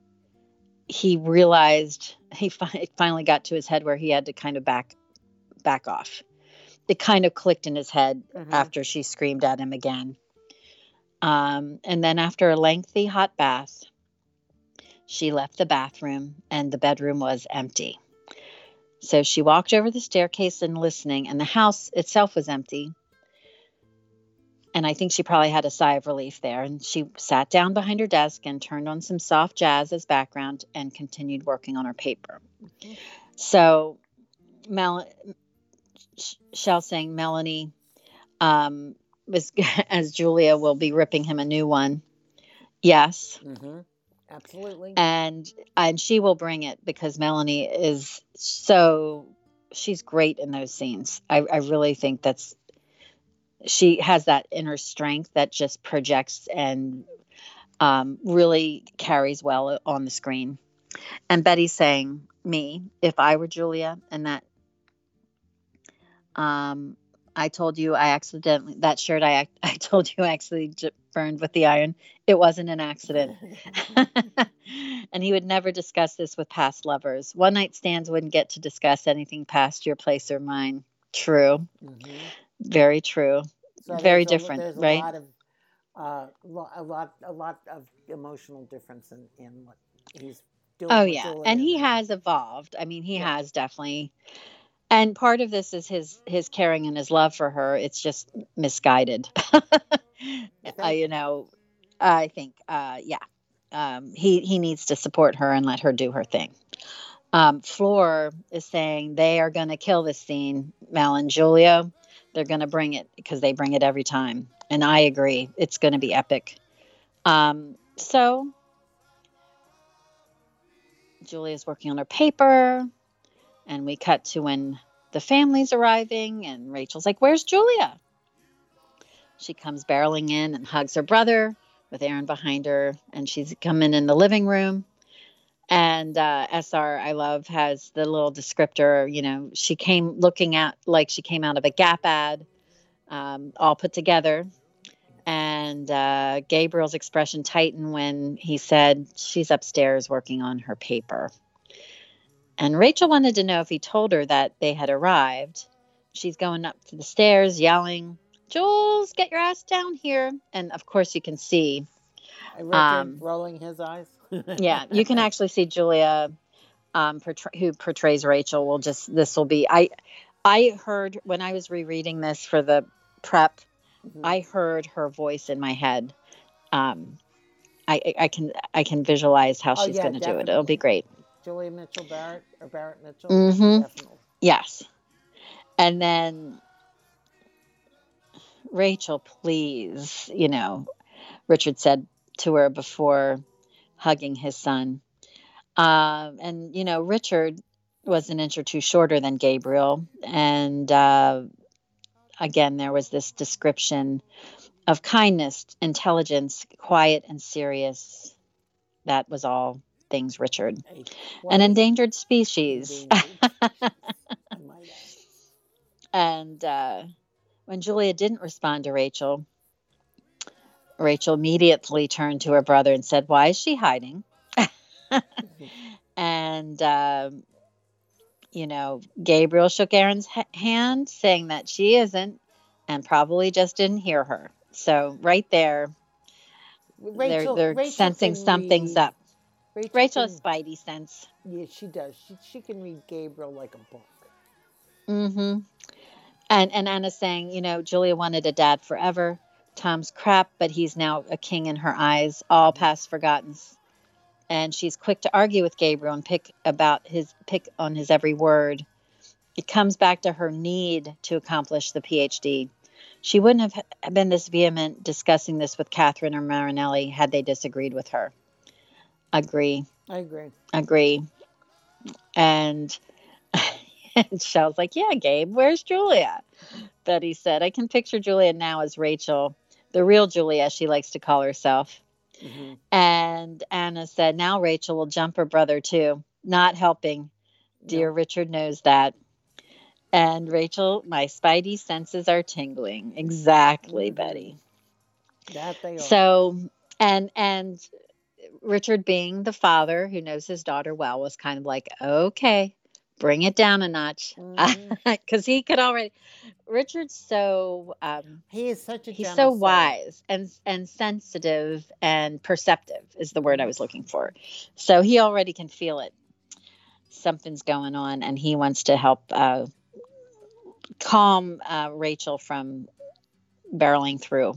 he realized he fi- finally got to his head where he had to kind of back back off. It kind of clicked in his head Mhm. after she screamed at him again. Um, and then after a lengthy hot bath, she left the bathroom and the bedroom was empty. So she walked over the staircase and listening, and the house itself was empty. And I think she probably had a sigh of relief there. And she sat down behind her desk and turned on some soft jazz as background and continued working on her paper. Mhm. So, Mel, Shell saying Melanie um, was, as Julia will be ripping him a new one. Yes. Mm-hmm. Absolutely. and and she will bring it because Melanie is so she's great in those scenes. I, I really think that's she has that inner strength that just projects and um, really carries well on the screen. And Betty's saying, "Me, if I were Julia, and that um, I told you I accidentally that shirt I I told you I actually j- burned with the iron. It wasn't an accident." and he would never discuss this with past lovers. One night stands wouldn't get to discuss anything past your place or mine. True. Mhm. Very true. So Very a- different, there's right? A lot of, uh, lo- a lot, a lot of emotional difference in, in what he's doing. Oh yeah. And he has evolved. I mean, he Yeah. has definitely and part of this is his his caring and his love for her. It's just misguided. I, you know, I think uh yeah. Um he he needs to support her and let her do her thing. Um Flora is saying they are going to kill this scene, Mel and Julia. They're going to bring it because they bring it every time. And I agree. It's going to be epic. Um so Julia's working on her paper, and we cut to when the family's arriving, and Rachel's like, Where's Julia? She comes barreling in and hugs her brother with Aaron behind her, and she's coming in the living room. And uh, SR, I love, has the little descriptor. You know, she came looking at like she came out of a Gap ad, um, all put together. And uh, Gabriel's expression tightened when he said, She's upstairs working on her paper. And Rachel wanted to know if he told her that they had arrived. She's going up to the stairs yelling, Jules, get your ass down here. And of course, you can see, um, rolling his eyes. yeah, you can actually see Julia, um, portray- who portrays Rachel. Will just this will be. I, I heard when I was rereading this for the prep, Mhm. I heard her voice in my head. Um, I, I- I can I can visualize how Oh, she's yeah, going to do it. It'll be great. Julia Mitchell Barrett or Barrett Mitchell. Mhm. Definitely. Yes. And then Rachel, please, you know, Richard said to her before hugging his son. Um, and, you know, Richard was an inch or two shorter than Gabriel. And uh, again, there was this description of kindness, intelligence, quiet and serious. That was all things Richard. An endangered species. endangered species, I might add. And uh, when Julia didn't respond to Rachel, Rachel immediately turned to her brother and said, Why is she hiding? and, um, you know, Gabriel shook Aaron's ha- hand, saying that she isn't and probably just didn't hear her. So, right there, Rachel, they're, they're Rachel sensing something's up. Rachel, Rachel has spidey sense. Yeah, she does. She she can read Gabriel like a book. Mm-hmm. And and Anna's saying, you know, Julia wanted a dad forever. Tom's crap, but he's now a king in her eyes, all past forgotten. And she's quick to argue with Gabriel and pick about his pick on his every word. It comes back to her need to accomplish the PhD. She wouldn't have been this vehement discussing this with Catherine or Marinelli had they disagreed with her. Agree I agree. agree. And, and Shell's like, Yeah, Gabe, where's Julia? Betty said, I can picture Julia now as Rachel, the real Julia, she likes to call herself. Mhm. And Anna said, Now Rachel will jump her brother too. Not helping. Dear. Richard knows that. And Rachel, my spidey senses are tingling. Exactly, Mhm. Betty. That they are. So, and and Richard, being the father who knows his daughter well, was kind of like, okay, bring it down a notch. Because Mhm. he could already. Richard's so. Um, he is such a he's so soul. wise and and sensitive and perceptive is the word I was looking for. So he already can feel it. Something's going on, and he wants to help uh, calm uh, Rachel from barreling through.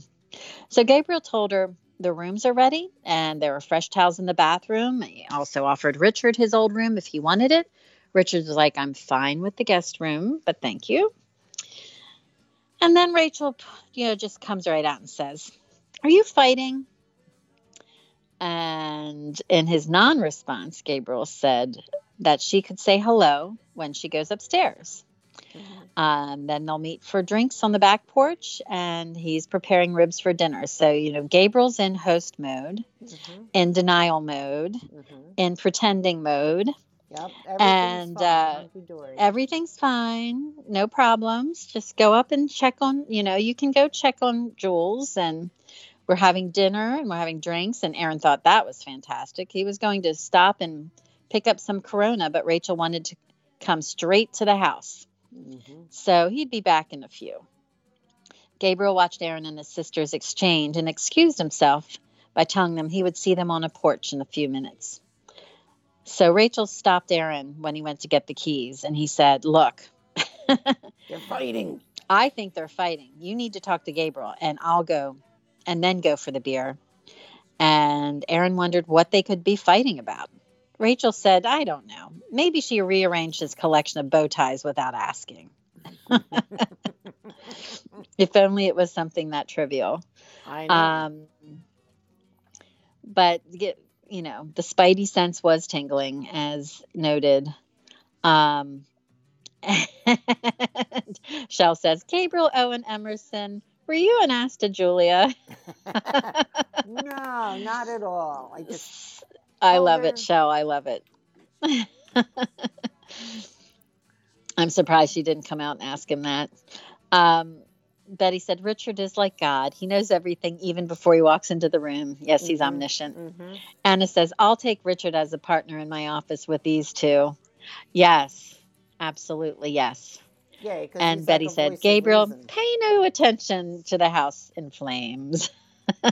So Gabriel told her the rooms are ready and there are fresh towels in the bathroom. He also offered Richard his old room if he wanted it. Richard was like, I'm fine with the guest room, but thank you. And then Rachel, you know, just comes right out and says, Are you fighting? And in his non response, Gabriel said that she could say hello when she goes upstairs. Mhm. Um, then they'll meet for drinks on the back porch, and he's preparing ribs for dinner. So, you know, Gabriel's in host mode, Mhm. in denial mode, Mhm. in pretending mode. Yep. Everything's And, fine, uh. Everything's fine, no problems. Just go up and check on, you know, you can go check on Jules. And we're having dinner and we're having drinks. And Aaron thought that was fantastic. He was going to stop and pick up some Corona, but Rachel wanted to come straight to the house. Mhm. So he'd be back in a few. Gabriel watched Aaron and his sisters exchange and excused himself by telling them he would see them on a porch in a few minutes. So Rachel stopped Aaron when he went to get the keys and he said, Look, They're fighting. I think they're fighting. You need to talk to Gabriel and I'll go and then go for the beer. And Aaron wondered what they could be fighting about. Rachel said, I don't know. Maybe she rearranged his collection of bow ties without asking. if only it was something that trivial. I know. Um, but get, you know, the spidey sense was tingling, as noted. Um, and Shell says, Gabriel Owen Emerson, were you an Asta Julia? no, not at all. I just I told love it, Shell. I love it. I'm surprised she didn't come out and ask him that. Um, Betty said, Richard is like God. He knows everything even before he walks into the room. Yes, he's Mhm. omniscient. mhm. Anna says, I'll take Richard as a partner in my office with these two. Yes, absolutely, yes. yeah. 'cause And he's like Betty said, Gabriel, pay no attention to the house in flames.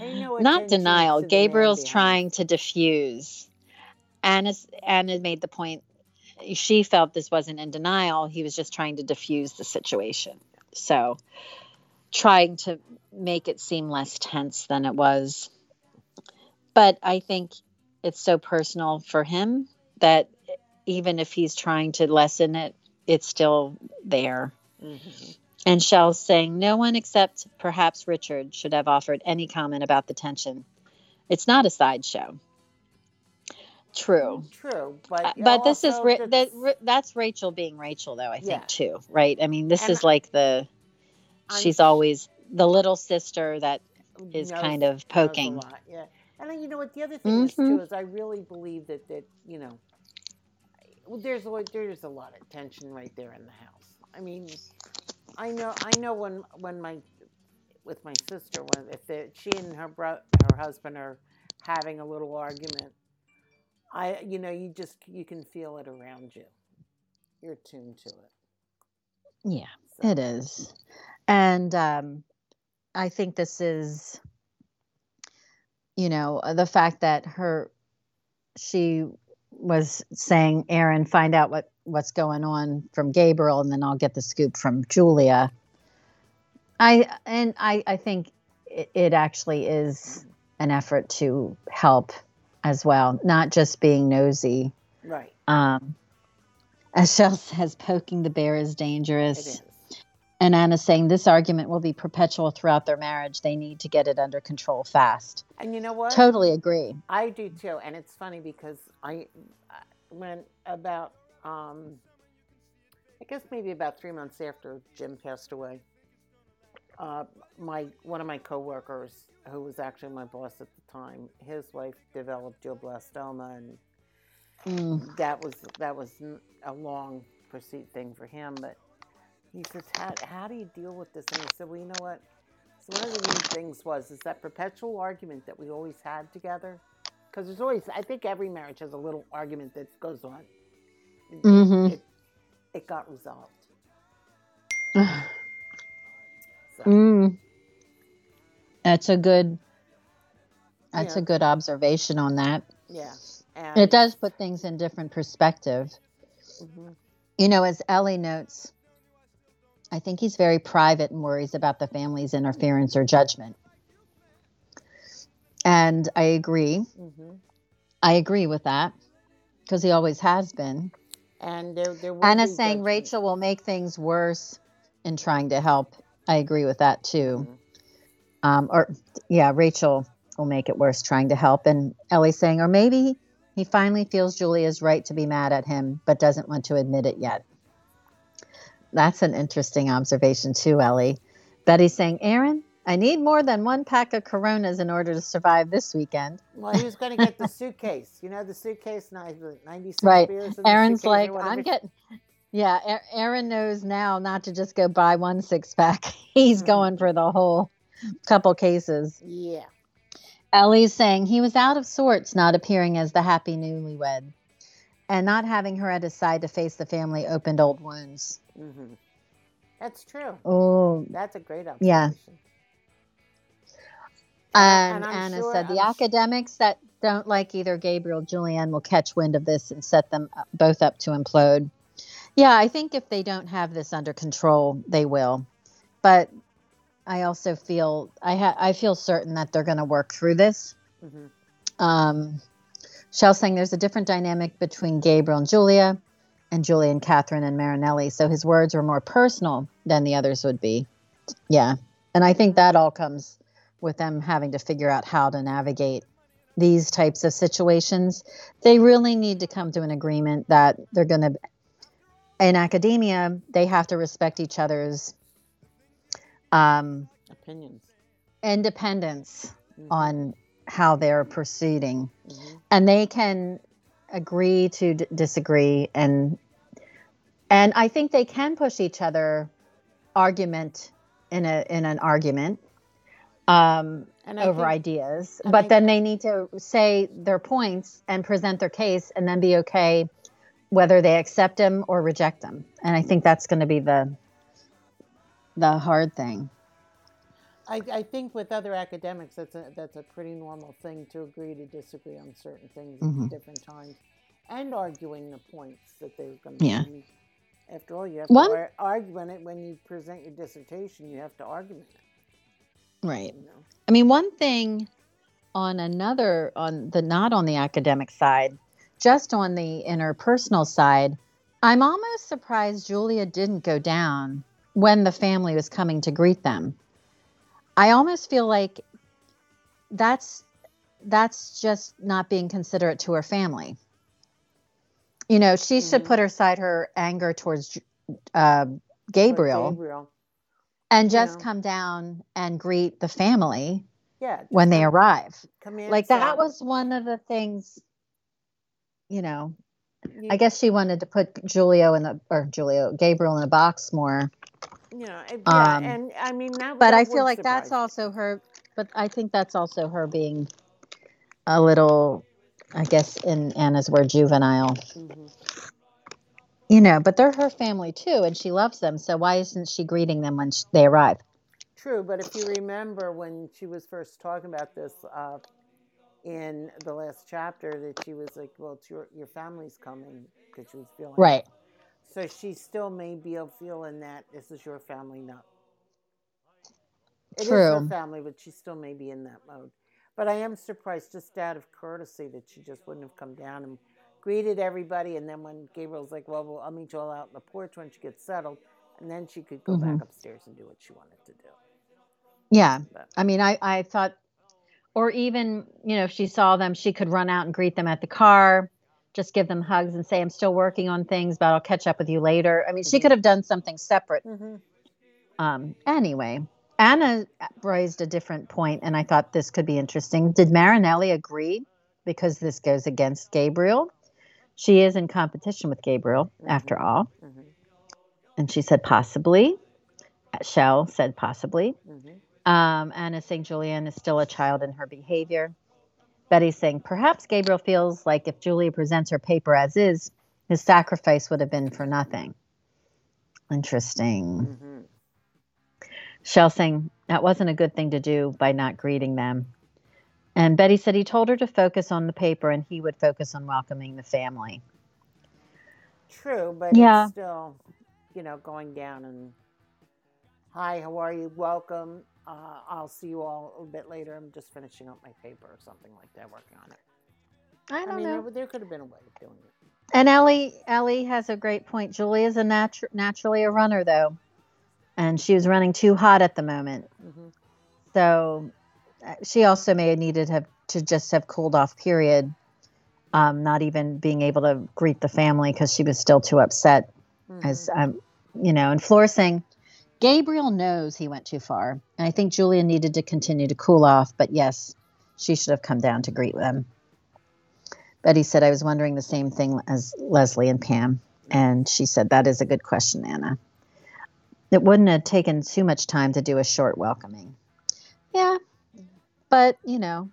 No Not denial. to the man Gabriel's trying to diffuse. Anna's, Anna made the point. She felt this wasn't in denial. He was just trying to diffuse the situation. So, trying to make it seem less tense than it was. But I think it's so personal for him that even if he's trying to lessen it, it's still there. Mhm. And Shell's saying no one except perhaps Richard should have offered any comment about the tension. It's not a sideshow. True. True, but Uh, but this is that's- that's Rachel being Rachel though I think Yeah. too right I mean this And is like the I'm she's sh- always the little sister that is knows- kind of poking Yeah, and then, you know what? The other thing is too Mhm. is I really believe that that you know well, there's a there's a lot of tension right there in the house. I mean, I know I know when when my with my sister when if the, she and her bro her husband are having a little argument, I you know you just you can feel it around you. You're tuned to it. yeah So. it is and um I think this is you know the fact that her she was saying Aaron find out what what's going on from Gabriel and then I'll get the scoop from Julia. I and I I think it, it actually is an effort to help as well not just being nosy. Right. um as Shell says poking the bear is dangerous. Is. and Anna's saying this argument will be perpetual throughout their marriage. They need to get it under control fast. And you know what? totally agree. I do too, and it's funny because I I- when about um, I guess maybe about three months after Jim passed away, uh, my one of my coworkers, who was actually my boss at the time, his wife developed glioblastoma, and Mm, that was that was a long pursuit thing for him. But he says, "How how do you deal with this?" And I said, "Well, you know what? So one of the neat things was is that perpetual argument that we always had together. Because there's always, I think every marriage has a little argument that goes on. It- Mhm. It, it got resolved. So, Mm. That's a good. That's Yeah. a good observation on that. yeah. And, It does put things in different perspective. mhm. You know, as Ellie notes, I think he's very private and worries about the family's interference or judgment. And I agree. Mhm. I agree with that because he always has been. And there, there Anna's saying. Rachel will make things worse in trying to help. I agree with that too. Mhm. Um, or, yeah, Rachel will make it worse trying to help. And Ellie's saying, or maybe he finally feels Julia's right to be mad at him, but doesn't want to admit it yet. That's an interesting observation too, Ellie. Betty's saying, Aaron, I need more than one pack of Coronas in order to survive this weekend. Well, he was going to get the suitcase. You know, the suitcase, ni- 96 Right. beers in the Aaron's like. I'm getting. Yeah, Aaron knows now not to just go buy one six pack. He's Mhm. going for the whole couple cases. Yeah. Ellie's saying he was out of sorts, not appearing as the happy newlywed, and not having her at his side to face the family opened old wounds. hmm That's true. Oh, That's a great observation. Yeah. Observation. and, and Anna sure- said the I'm sh- academics that don't like either Gabriel or Julianne will catch wind of this and set them both up to implode. Yeah, I think if they don't have this under control, they will. But I also feel I ha- I feel certain that they're going to work through this. hmm Um, Shell's saying there's a different dynamic between Gabriel and Julia, and Julia and Catherine and Marinelli. So his words were more personal than the others would be. Yeah, and I think that all comes with them having to figure out how to navigate these types of situations. They really need to come to an agreement that they're going to. In academia, they have to respect each other's um, Opinions. independence Mhm. on how they're proceeding Mhm. and they can agree to d- disagree and and i think they can push each other argument in a in an argument um And over think- ideas and but I- then they need to say their points and present their case and then be okay whether they accept them or reject them and i think that's going to be the the hard thing I, I think with other academics, that's a that's a pretty normal thing to agree to disagree on certain things Mhm. at different times, and arguing the points that they're going Yeah. to. After all, you have One- to ar- argue it when you present your dissertation. You have to argue it. Right You know. I mean, one thing on another, on the not on the academic side, just on the interpersonal side, I'm almost surprised Julia didn't go down when the family was coming to greet them. I almost feel like that's that's just not being considerate to her family. You know, she should Mhm. put aside her anger towards uh, Gabriel Gabriel. And just know. come down and greet the family Yeah. when they arrive. Come in. Like that was one of the things, you know. you- I guess she wanted to put Giulio in the or Giulio Gabriel in a box more, You know. Yeah. um, and I mean that. but that I feel like that's also her. But I think that's also her being a little, I guess, in Anna's word, juvenile. me. You know, but they're her family too, and she loves them. So why isn't she greeting them when sh- they arrive? True, but if you remember when she was first talking about this uh, in the last chapter, that she was like, "Well, it's your your family's coming," because she was feeling Right. So she still may be feeling that this is your family, not true. It is her family, but she still may be in that mode. But I am surprised, just out of courtesy, that she just wouldn't have come down and greeted everybody. And then when Gabriel's like, "Well, well I'll meet you all out on the porch when she gets settled," and then she could go Mhm. back upstairs and do what she wanted to do. Yeah. But I mean, I, I thought, or even, you know, if she saw them, she could run out and greet them at the car, just give them hugs and say, I'm still working on things, but I'll catch up with you later. I mean, she Mhm. could have done something separate. mm-hmm. Um, anyway, Anna raised a different point, and I thought this could be interesting. Did Marinelli agree? Because this goes against Gabriel. She is in competition with Gabriel, after all. Mm-hmm. And she said, possibly. Shell said, possibly. Mm-hmm. Um, Anna saying Julianne is still a child in her behavior. Betty saying perhaps Gabriel feels like if Julia presents her paper as is, his sacrifice would have been for nothing. Interesting. hmm Shell saying that wasn't a good thing to do by not greeting them. And Betty said he told her to focus on the paper and he would focus on welcoming the family. True, but Yeah. it's still, you know, going down and hi, how are you? Welcome. Uh, I'll see you all a bit later. I'm just finishing up my paper or something like that, working on it. I don't I mean, know. there, there could have been a way of doing it. And Ellie, Ellie has a great point. Julie is a natu- naturally a runner, though, and she was running too hot at the moment. hmm So she also may have needed have to just have cooled off. Period. Um, not even being able to greet the family because she was still too upset. As um, you know, and Flora saying, Gabriel knows he went too far, and I think Julia needed to continue to cool off. But yes, she should have come down to greet them. Betty said, I was wondering the same thing as Leslie and Pam. And she said, That is a good question, Anna. It wouldn't have taken too much time to do a short welcoming. Yeah, but you know,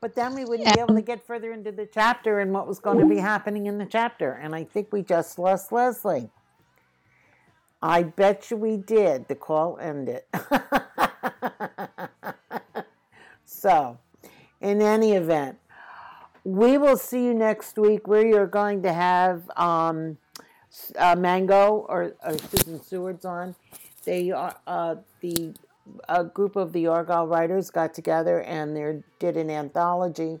But then we wouldn't be able to get further into the chapter and what was going to be happening in the chapter. And I think we just lost Leslie. I bet you we did. The call ended. so, in any event, we will see you next week where you're going to have um, uh, Mango or, or Susan Seward's on. They are uh, the a group of the Argyle writers got together and they did an anthology,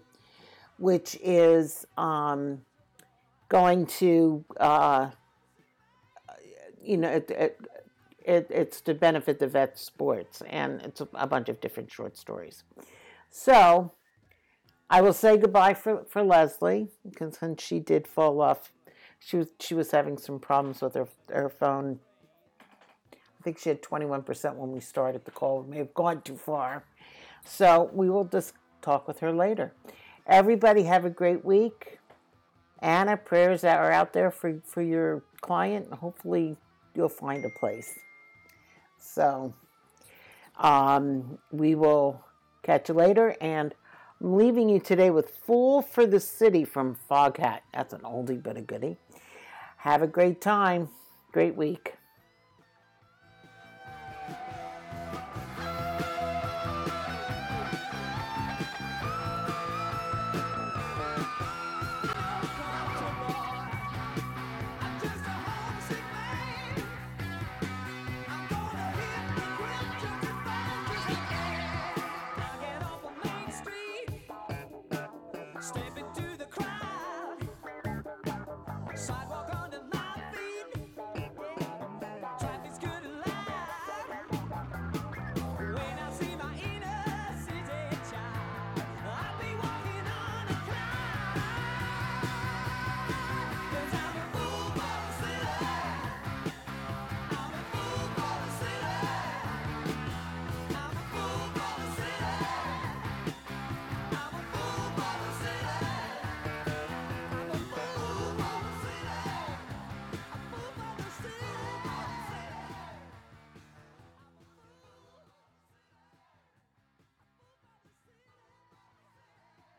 which is um, going to, uh, you know, it, it, it, it's to benefit the vet sports, and it's a, a bunch of different short stories. So, I will say goodbye for, for Leslie because she did fall off, she was she was having some problems with her her phone think she had 21% when we started the call. We may have gone too far. So we will just talk with her later. Everybody have a great week. Anna, prayers that are out there for, for your client. Hopefully you'll find a place. So um, we will catch you later. And I'm leaving you today with Fool for the City from Foghat. That's an oldie but a goodie. Have a great time. Great week.